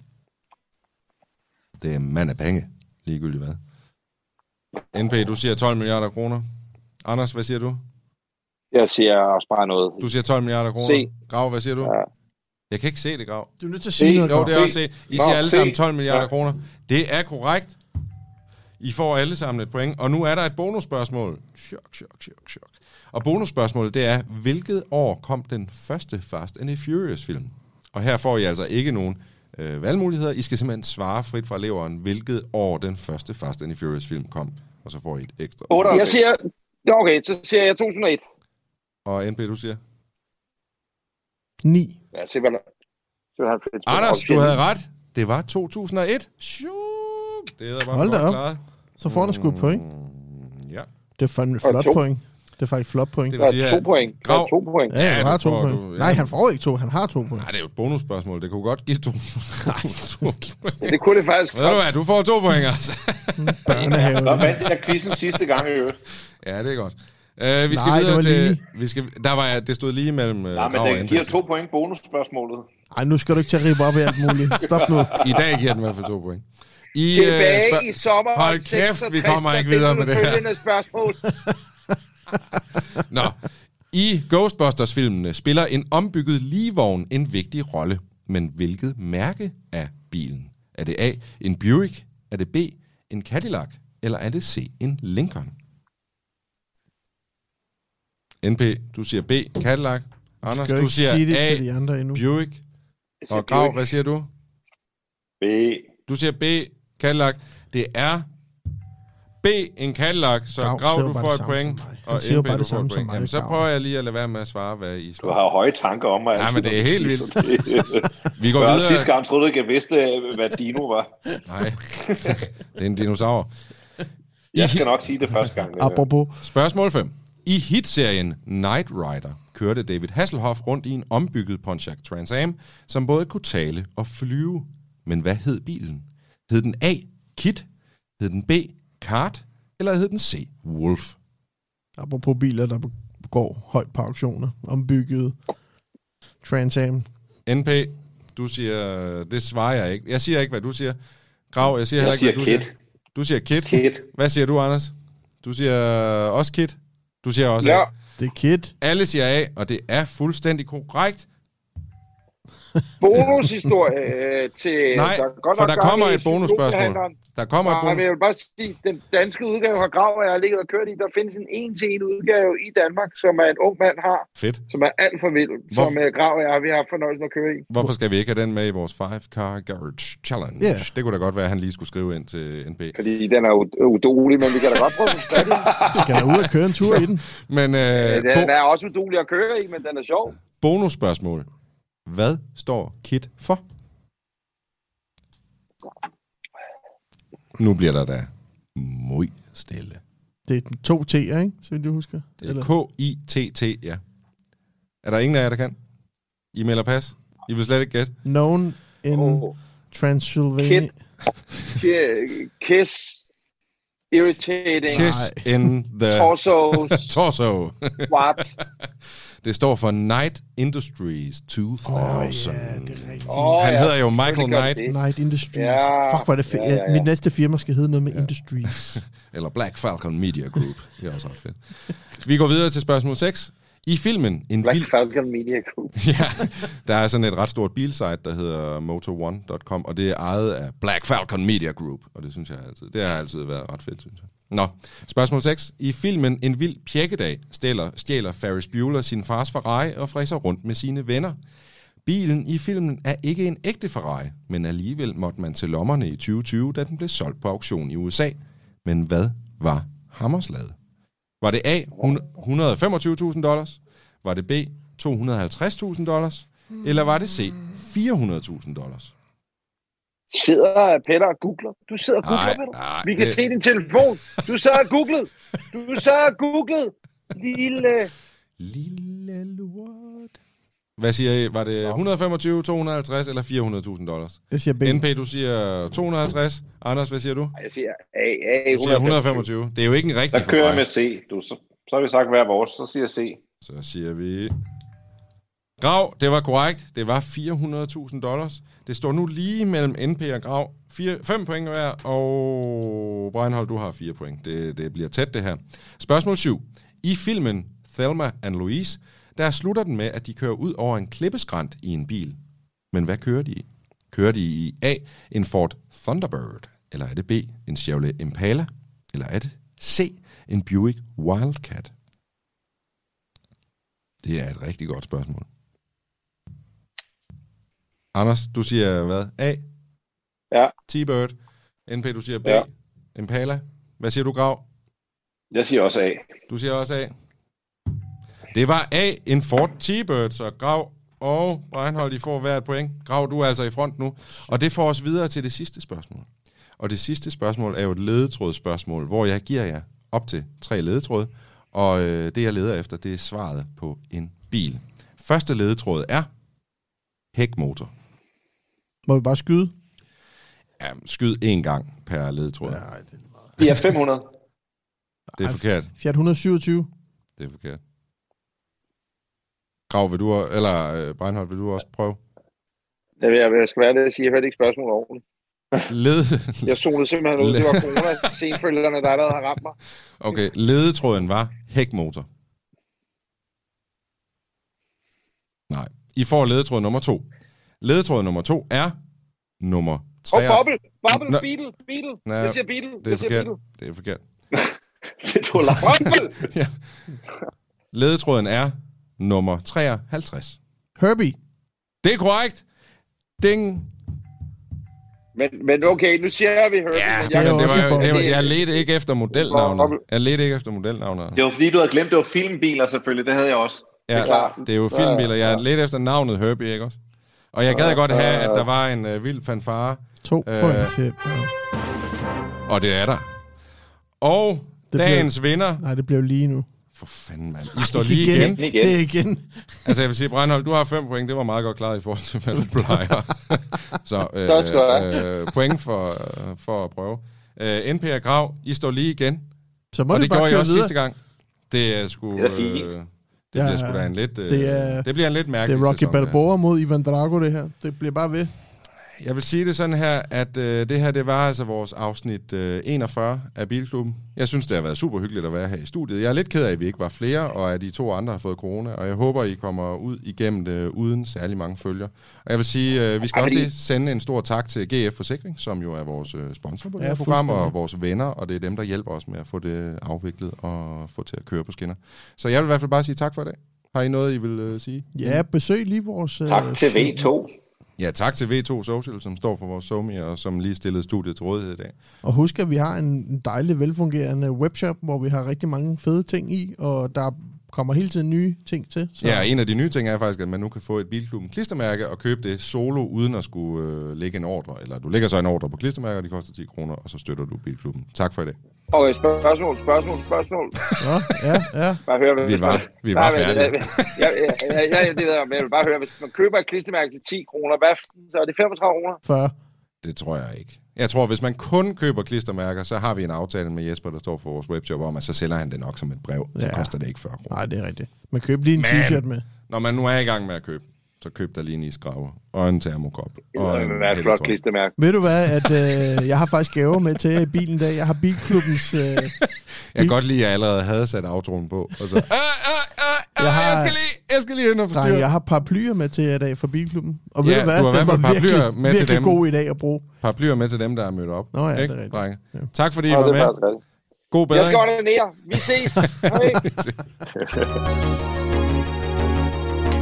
Speaker 2: Det er mand af penge, ligegyldigt hvad. NP, du siger 12 milliarder kroner. Anders, hvad siger du?
Speaker 3: Jeg siger også bare noget.
Speaker 2: Du siger 12 milliarder kroner.
Speaker 3: Se.
Speaker 2: Grav, hvad siger du?
Speaker 3: Ja.
Speaker 2: Jeg kan ikke se det, Grav.
Speaker 4: Du er nødt til at sige noget,
Speaker 2: Jo,
Speaker 4: Grav.
Speaker 2: det er også se. I
Speaker 3: Nå,
Speaker 2: siger alle
Speaker 3: se.
Speaker 2: sammen 12 milliarder
Speaker 3: Ja.
Speaker 2: kroner. Det er korrekt. I får alle sammen et point. Og nu er der et bonusspørgsmål. Chok, chok, chok, chok. Og bonusspørgsmålet, det er, hvilket år kom den første Fast and the Furious film? Og her får I altså ikke nogen øh, valgmuligheder. I skal simpelthen svare frit fra leveren, hvilket år den første Fast and the Furious film kom. Og så får I et ekstra.
Speaker 5: 98.
Speaker 3: Jeg siger... Ja, okay, så siger jeg 2001.
Speaker 2: Og NP, du siger?
Speaker 4: 9.
Speaker 3: Ja, se hvad.
Speaker 2: Anders, du havde ret. Det var 2001. Shuk. Det er bare
Speaker 4: Hold da op.
Speaker 2: klaret.
Speaker 4: Så får han sgu et point.
Speaker 2: Mm, Ja.
Speaker 4: Det er fandme
Speaker 3: Og
Speaker 4: flot point. Det er faktisk flot point.
Speaker 2: Det vil
Speaker 3: er
Speaker 2: sige,
Speaker 3: to point. Er
Speaker 2: Grav-
Speaker 3: to point.
Speaker 4: Ja, han
Speaker 2: Ja,
Speaker 4: har
Speaker 2: det
Speaker 4: to point.
Speaker 2: du, ja.
Speaker 4: Nej, han får ikke to. Han har to point.
Speaker 2: Nej, det er jo et bonusspørgsmål. Det kunne godt give to.
Speaker 3: Ja, det kunne det faktisk
Speaker 2: Ved du hvad, du får to point, altså.
Speaker 4: Børnehave.
Speaker 5: Der vandt jeg quizzen sidste gang i øvrigt.
Speaker 2: Ja, det er godt. Uh, vi skal
Speaker 4: Nej, det
Speaker 2: videre
Speaker 4: var
Speaker 2: til...
Speaker 4: lige.
Speaker 2: Vi skal, der var, det stod lige mellem uh,
Speaker 5: Nej, men det giver to point bonusspørgsmålet.
Speaker 4: Ej, nu skal du ikke til at ribe op i alt muligt. Stop nu.
Speaker 2: I dag giver den i hvert fald to point. I, øh,
Speaker 3: Tilbage
Speaker 2: spørg-
Speaker 3: i sommer
Speaker 2: Hold kæft, vi kommer ikke videre med det her.
Speaker 3: spørgsmål.
Speaker 2: Nå, i Ghostbusters-filmene spiller en ombygget ligevogn en vigtig rolle. Men hvilket mærke er bilen? Er det A, en Buick? Er det B, en Cadillac? Eller er det C, en Lincoln? NP, du siger B, Cadillac. Anders, du siger
Speaker 4: sige det
Speaker 2: A,
Speaker 4: til de andre endnu.
Speaker 2: Buick. Og Grav, hvad siger du?
Speaker 5: B.
Speaker 2: Du siger B, Cadillac. Det er B, en Cadillac, så
Speaker 4: Grav
Speaker 2: Grav, du får et point,
Speaker 4: som mig. Han
Speaker 2: og
Speaker 4: siger bare
Speaker 2: du
Speaker 4: det samme som mig,
Speaker 2: Jamen, så prøver jeg lige at lade være med at svare, hvad I
Speaker 5: Du
Speaker 2: svarer.
Speaker 5: har høje tanker om mig.
Speaker 2: Ja, men det er
Speaker 5: du
Speaker 2: helt vildt. Vi går
Speaker 5: Det var
Speaker 2: videre.
Speaker 5: sidste gang, troede du ikke, jeg vidste, hvad dino var.
Speaker 2: Nej, det er en dinosaur.
Speaker 5: Jeg skal nok sige det første gang.
Speaker 4: Apropos.
Speaker 2: Spørgsmål 5. I hitserien Knight Rider kørte David Hasselhoff rundt i en ombygget Pontiac Trans Am, som både kunne tale og flyve. Men hvad hed bilen? Hed den A. Kit? Hed den B. Kart? Eller hed den C. Wolf?
Speaker 4: Apropos biler, der går højt på auktioner. Ombygget. Trans Am.
Speaker 2: NP, du siger, det svarer jeg ikke. Jeg siger ikke, hvad du siger. Grav, jeg siger
Speaker 5: Jeg
Speaker 2: heller ikke, hvad
Speaker 5: siger
Speaker 2: du
Speaker 5: Kit.
Speaker 2: siger. Du siger Kit.
Speaker 5: Kit.
Speaker 2: Hvad siger du, Anders? Du siger også Kit. Du siger også
Speaker 3: Ja.
Speaker 2: A.
Speaker 4: Det er Kit.
Speaker 2: Alle siger A, og det er fuldstændig korrekt.
Speaker 3: Bonushistorie øh, til...
Speaker 2: Nej,
Speaker 3: der er godt
Speaker 2: for der kommer et bonusspørgsmål. Der kommer et bonus.
Speaker 3: jeg vil bare sige, den danske udgave har Grav, jeg har ligget og kørt i. Der findes en en-til-en udgave i Danmark, som er en ung mand har,
Speaker 2: Fedt.
Speaker 3: som er alt for vild, som
Speaker 2: Hvor-
Speaker 3: uh, Grav og jeg vi har fornøjelsen at køre i.
Speaker 2: Hvorfor skal vi ikke have den med i vores 5-car garage challenge?
Speaker 4: Ja.
Speaker 2: Det kunne da godt være, at han lige skulle skrive ind til NB.
Speaker 3: Fordi den er u- udulig, men vi kan da godt prøve at få fat i den.
Speaker 4: Skal der ud og køre en tur i den?
Speaker 2: Men øh,
Speaker 3: Den
Speaker 2: bo-
Speaker 3: er også udulig at køre i, men den er sjov.
Speaker 2: bonusspørgsmål. Hvad står KIT for? Nu bliver der da muy stille.
Speaker 4: Det er to T'er, ikke? Så vidt jeg husker.
Speaker 2: Det er K-I-T-T, ja. Er der ingen af jer, der kan? I melder pas? I vil slet ikke gætte?
Speaker 4: Known in
Speaker 3: Oh.
Speaker 4: Transylvania.
Speaker 3: Kid. Ki- Kiss. Irritating.
Speaker 2: Kiss in the
Speaker 3: Torso.
Speaker 2: torso.
Speaker 3: What?
Speaker 2: Det står for Night Industries 2000.
Speaker 4: Åh, ja, det er rigtigt.
Speaker 3: Åh,
Speaker 2: Han
Speaker 3: ja,
Speaker 2: hedder jo Michael Knight,
Speaker 3: det.
Speaker 4: Night Industries.
Speaker 3: Ja.
Speaker 4: Fuck, hvor er det fedt.
Speaker 3: Ja, ja, ja.
Speaker 4: Mit næste firma skal hedde noget med Industries.
Speaker 2: eller Black Falcon Media Group. Det er også ret fedt. Vi går videre til spørgsmål 6. I filmen En
Speaker 3: Black
Speaker 2: vild...
Speaker 3: Falcon Media Group.
Speaker 2: Ja, der er sådan et ret stort bilsite, der hedder motor1.com, og det er ejet af Black Falcon Media Group, og det synes jeg altid, det har altid været ret fedt, synes jeg. Nå, spørgsmål 6. I filmen En vild pjekkedag stjæler, stjæler Ferris Bueller sin fars Ferrari og fræser rundt med sine venner. Bilen i filmen er ikke en ægte Ferrari, men alligevel måtte man til lommerne i 2020, da den blev solgt på auktion i USA. Men hvad var hammerslaget? Var det A, 125.000 dollars? Var det B, 250.000 dollars? Eller var det C, 400.000 dollars?
Speaker 3: Sidder Peter og googler. Du sidder og googler, Peter.
Speaker 2: nej,
Speaker 3: Vi kan
Speaker 2: det-
Speaker 3: se din telefon. Du sad og googlet. Du sad og googlet. Lille...
Speaker 2: Lille lort. Hvad siger I? Var det 125, 250 eller 400.000 dollars?
Speaker 4: Jeg siger B.
Speaker 2: NP, du siger 250. Anders, hvad siger du?
Speaker 3: Jeg siger A, A,
Speaker 2: Du siger 125. Det er jo ikke en rigtig
Speaker 5: Der kører jeg med C. Du, så, så har vi sagt hver vores, så siger C.
Speaker 2: Så siger vi... Grav, det var korrekt. Det var 400.000 dollars. Det står nu lige mellem NP og Grav. 5 point hver, og Breinholt, du har 4 point. Det, det bliver tæt, det her. Spørgsmål 7. I filmen Thelma and Louise, der slutter den med, at de kører ud over en klippeskrant i en bil. Men hvad kører de i? Kører de i A, en Ford Thunderbird? Eller er det B, en Chevrolet Impala? Eller er det C, en Buick Wildcat? Det er et rigtig godt spørgsmål. Anders, du siger hvad? A?
Speaker 3: Ja.
Speaker 2: T-Bird. NP, du siger B.
Speaker 3: Ja.
Speaker 2: Impala. Hvad siger du, Grav?
Speaker 5: Jeg siger også A.
Speaker 2: Du siger også A. Det var A, en Ford T-Bird, så Grav og Breinholt, I får hver et point. Grav, du er altså i front nu. Og det får os videre til det sidste spørgsmål. Og det sidste spørgsmål er jo et ledetrådsspørgsmål, hvor jeg giver jer op til tre ledetråde. Og øh, det, jeg leder efter, det er svaret på en bil. Første ledetråd er hækmotor.
Speaker 4: Må vi bare skyde?
Speaker 2: Ja, skyd én gang per ledetråd. Ja,
Speaker 4: Nej, det
Speaker 3: Det er 500.
Speaker 2: det er forkert.
Speaker 4: Fiat 127.
Speaker 2: Det er forkert. Grav, vil du, eller øh, Breinholt, vil du også prøve?
Speaker 3: Jeg, vil, jeg skal være det at sige, jeg hørte ikke spørgsmålet ordentligt.
Speaker 2: Led...
Speaker 3: Jeg zonede simpelthen ud. Det var corona senfølgerne, der allerede har ramt mig.
Speaker 2: Okay, ledetråden var hækmotor. Nej. I får ledetråd nummer to. Ledetråd nummer to er nummer
Speaker 3: Åh,
Speaker 2: 3.
Speaker 3: oh, Bobble! Bobble!
Speaker 2: Nå.
Speaker 3: Beetle! Beetle!
Speaker 2: Nå,
Speaker 3: Jeg siger Beetle!
Speaker 2: Det er
Speaker 3: Jeg
Speaker 2: forkert.
Speaker 3: Beetle!
Speaker 2: Det er forkert.
Speaker 5: Det tog langt.
Speaker 3: Bobble!
Speaker 2: ja. Ledetråden er nummer 53.
Speaker 4: Herbie.
Speaker 2: Det er korrekt. Ding.
Speaker 3: Men, men okay, nu siger jeg, at vi hører
Speaker 2: Ja,
Speaker 3: men
Speaker 2: det,
Speaker 3: jeg,
Speaker 2: var, det var, det var,
Speaker 3: det-
Speaker 2: jeg ledte ikke efter modelnavnet. Jeg ledte ikke efter modelnavnet.
Speaker 5: Det var fordi, du havde glemt, det var filmbiler selvfølgelig. Det havde jeg også.
Speaker 2: Ja,
Speaker 3: er klart.
Speaker 2: det er jo filmbiler. Jeg ledte efter navnet Herbie, ikke også? Og jeg gad godt have, at der var en øh, vild fanfare,
Speaker 4: To
Speaker 2: Øh.
Speaker 4: Ja.
Speaker 2: og det er der. Og
Speaker 4: Det
Speaker 2: dagens vinder...
Speaker 4: Nej, det blev lige nu.
Speaker 2: For fanden, mand. I står lige igen.
Speaker 5: Igen.
Speaker 4: Det er igen.
Speaker 2: Altså, jeg vil sige, Breinholt, du har fem point. Det var meget godt klaret i forhold til, hvad du plejer. Så øh,
Speaker 3: Tak skal du have.
Speaker 2: øh, point for, for at prøve. Øh, NP og Grav, I står lige igen.
Speaker 4: Så må
Speaker 2: og det
Speaker 4: bare
Speaker 2: gjorde I også
Speaker 4: videre.
Speaker 2: sidste gang. Det er sgu...
Speaker 5: Det er.
Speaker 2: Øh, det bliver
Speaker 4: Ja,
Speaker 2: sgu da en lidt... Øh,
Speaker 4: det er-
Speaker 2: det bliver en lidt mærkelig
Speaker 4: Det er Rocky
Speaker 2: sæson, ja.
Speaker 4: Balboa mod Ivan Drago, det her. Det bliver bare ved.
Speaker 2: Jeg vil sige det sådan her, at øh, det her, det var altså vores afsnit øh, 41 af Bilklubben. Jeg synes, det har været super hyggeligt at være her i studiet. Jeg er lidt ked af, at vi ikke var flere, og at de to andre har fået corona, og jeg håber, I kommer ud igennem det uden særlig mange følger. Og jeg vil sige, øh, vi skal også lige sende en stor tak til GF Forsikring, som jo er vores øh, sponsor på det
Speaker 4: Ja,
Speaker 2: her program, og vores venner, og det er dem, der hjælper os med at få det afviklet og få til at køre på skinner. Så jeg vil i hvert fald bare sige tak for i dag. Har I noget, I vil øh, sige?
Speaker 4: Ja, besøg lige vores... øh,
Speaker 5: Tak til V2.
Speaker 2: Ja, tak til V2 Social, som står for vores SoMe, og som lige stillede studiet til rådighed i dag.
Speaker 4: Og husk, at vi har en en dejlig, velfungerende webshop, hvor vi har rigtig mange fede ting i, og der kommer hele tiden nye ting til. Så
Speaker 2: Ja, en af de nye ting er faktisk, at man nu kan få et Bilklubben klistermærke og købe det solo, uden at skulle øh, lægge en ordre. Eller du lægger så en ordre på klistermærker, de koster 10 kroner, og så støtter du Bilklubben. Tak for i dag.
Speaker 3: Okay, spørgsmål, spørgsmål, spørgsmål.
Speaker 4: Nå, ja, ja.
Speaker 3: Bare høre, hvis
Speaker 2: Vi var,
Speaker 3: man-
Speaker 2: vi var
Speaker 3: Nej,
Speaker 2: færdige.
Speaker 3: Ja, ja, ja, ja, det ved jeg, men jeg vil bare høre, hvis man køber et klistermærke til 10 kroner, hvad, så er det 35 kroner?
Speaker 4: 40.
Speaker 2: Det tror jeg ikke. Jeg tror, hvis man kun køber klistermærker, så har vi en aftale med Jesper, der står for vores webshop, om at så sælger han det nok som et brev. Så
Speaker 4: Ja.
Speaker 2: koster det ikke 40 kroner.
Speaker 4: Nej, det er rigtigt. Men køb lige en
Speaker 2: Men-
Speaker 4: t-shirt med.
Speaker 2: Når man nu er i gang med at købe, så køb der lige en isgraver og en termokop. Og en
Speaker 3: Det er et flot klistermærke.
Speaker 4: Ved du hvad, at øh, jeg har faktisk gaver med til bilen i dag. Jeg har Bilklubbens... Øh,
Speaker 2: Jeg kan godt lide, at jeg allerede havde sat outroen på. Og så,
Speaker 4: Jeg har-
Speaker 2: jeg, skal lige, jeg skal lige ind og
Speaker 4: nej,
Speaker 2: forstyrre.
Speaker 4: jeg har paraplyer med til i dag fra Bilklubben. Og ved
Speaker 2: Ja,
Speaker 4: du hvad,
Speaker 2: du har i
Speaker 4: den var
Speaker 2: paraplyer
Speaker 4: virkelig,
Speaker 2: med til
Speaker 4: virkelig
Speaker 2: dem.
Speaker 4: god i dag at bruge.
Speaker 2: Paraplyer med til dem, der er mødt op.
Speaker 4: Nå ja, det er
Speaker 2: ikke,
Speaker 4: rigtigt.
Speaker 2: drenge?
Speaker 4: Ja.
Speaker 2: Tak fordi I var med. God
Speaker 3: Jeg skal
Speaker 2: bedring.
Speaker 3: ordinere. Vi ses. Hej.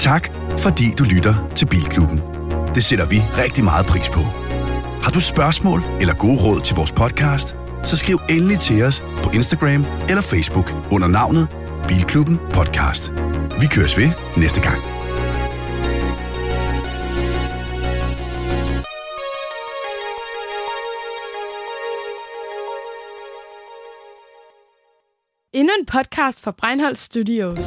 Speaker 1: Tak, fordi du lytter til Bilklubben. Det sætter vi rigtig meget pris på. Har du spørgsmål eller gode råd til vores podcast, så skriv endelig til os på Instagram eller Facebook under navnet Bilklubben Podcast. Vi køres ved næste gang.
Speaker 11: Endnu en podcast fra Breinholt Studios.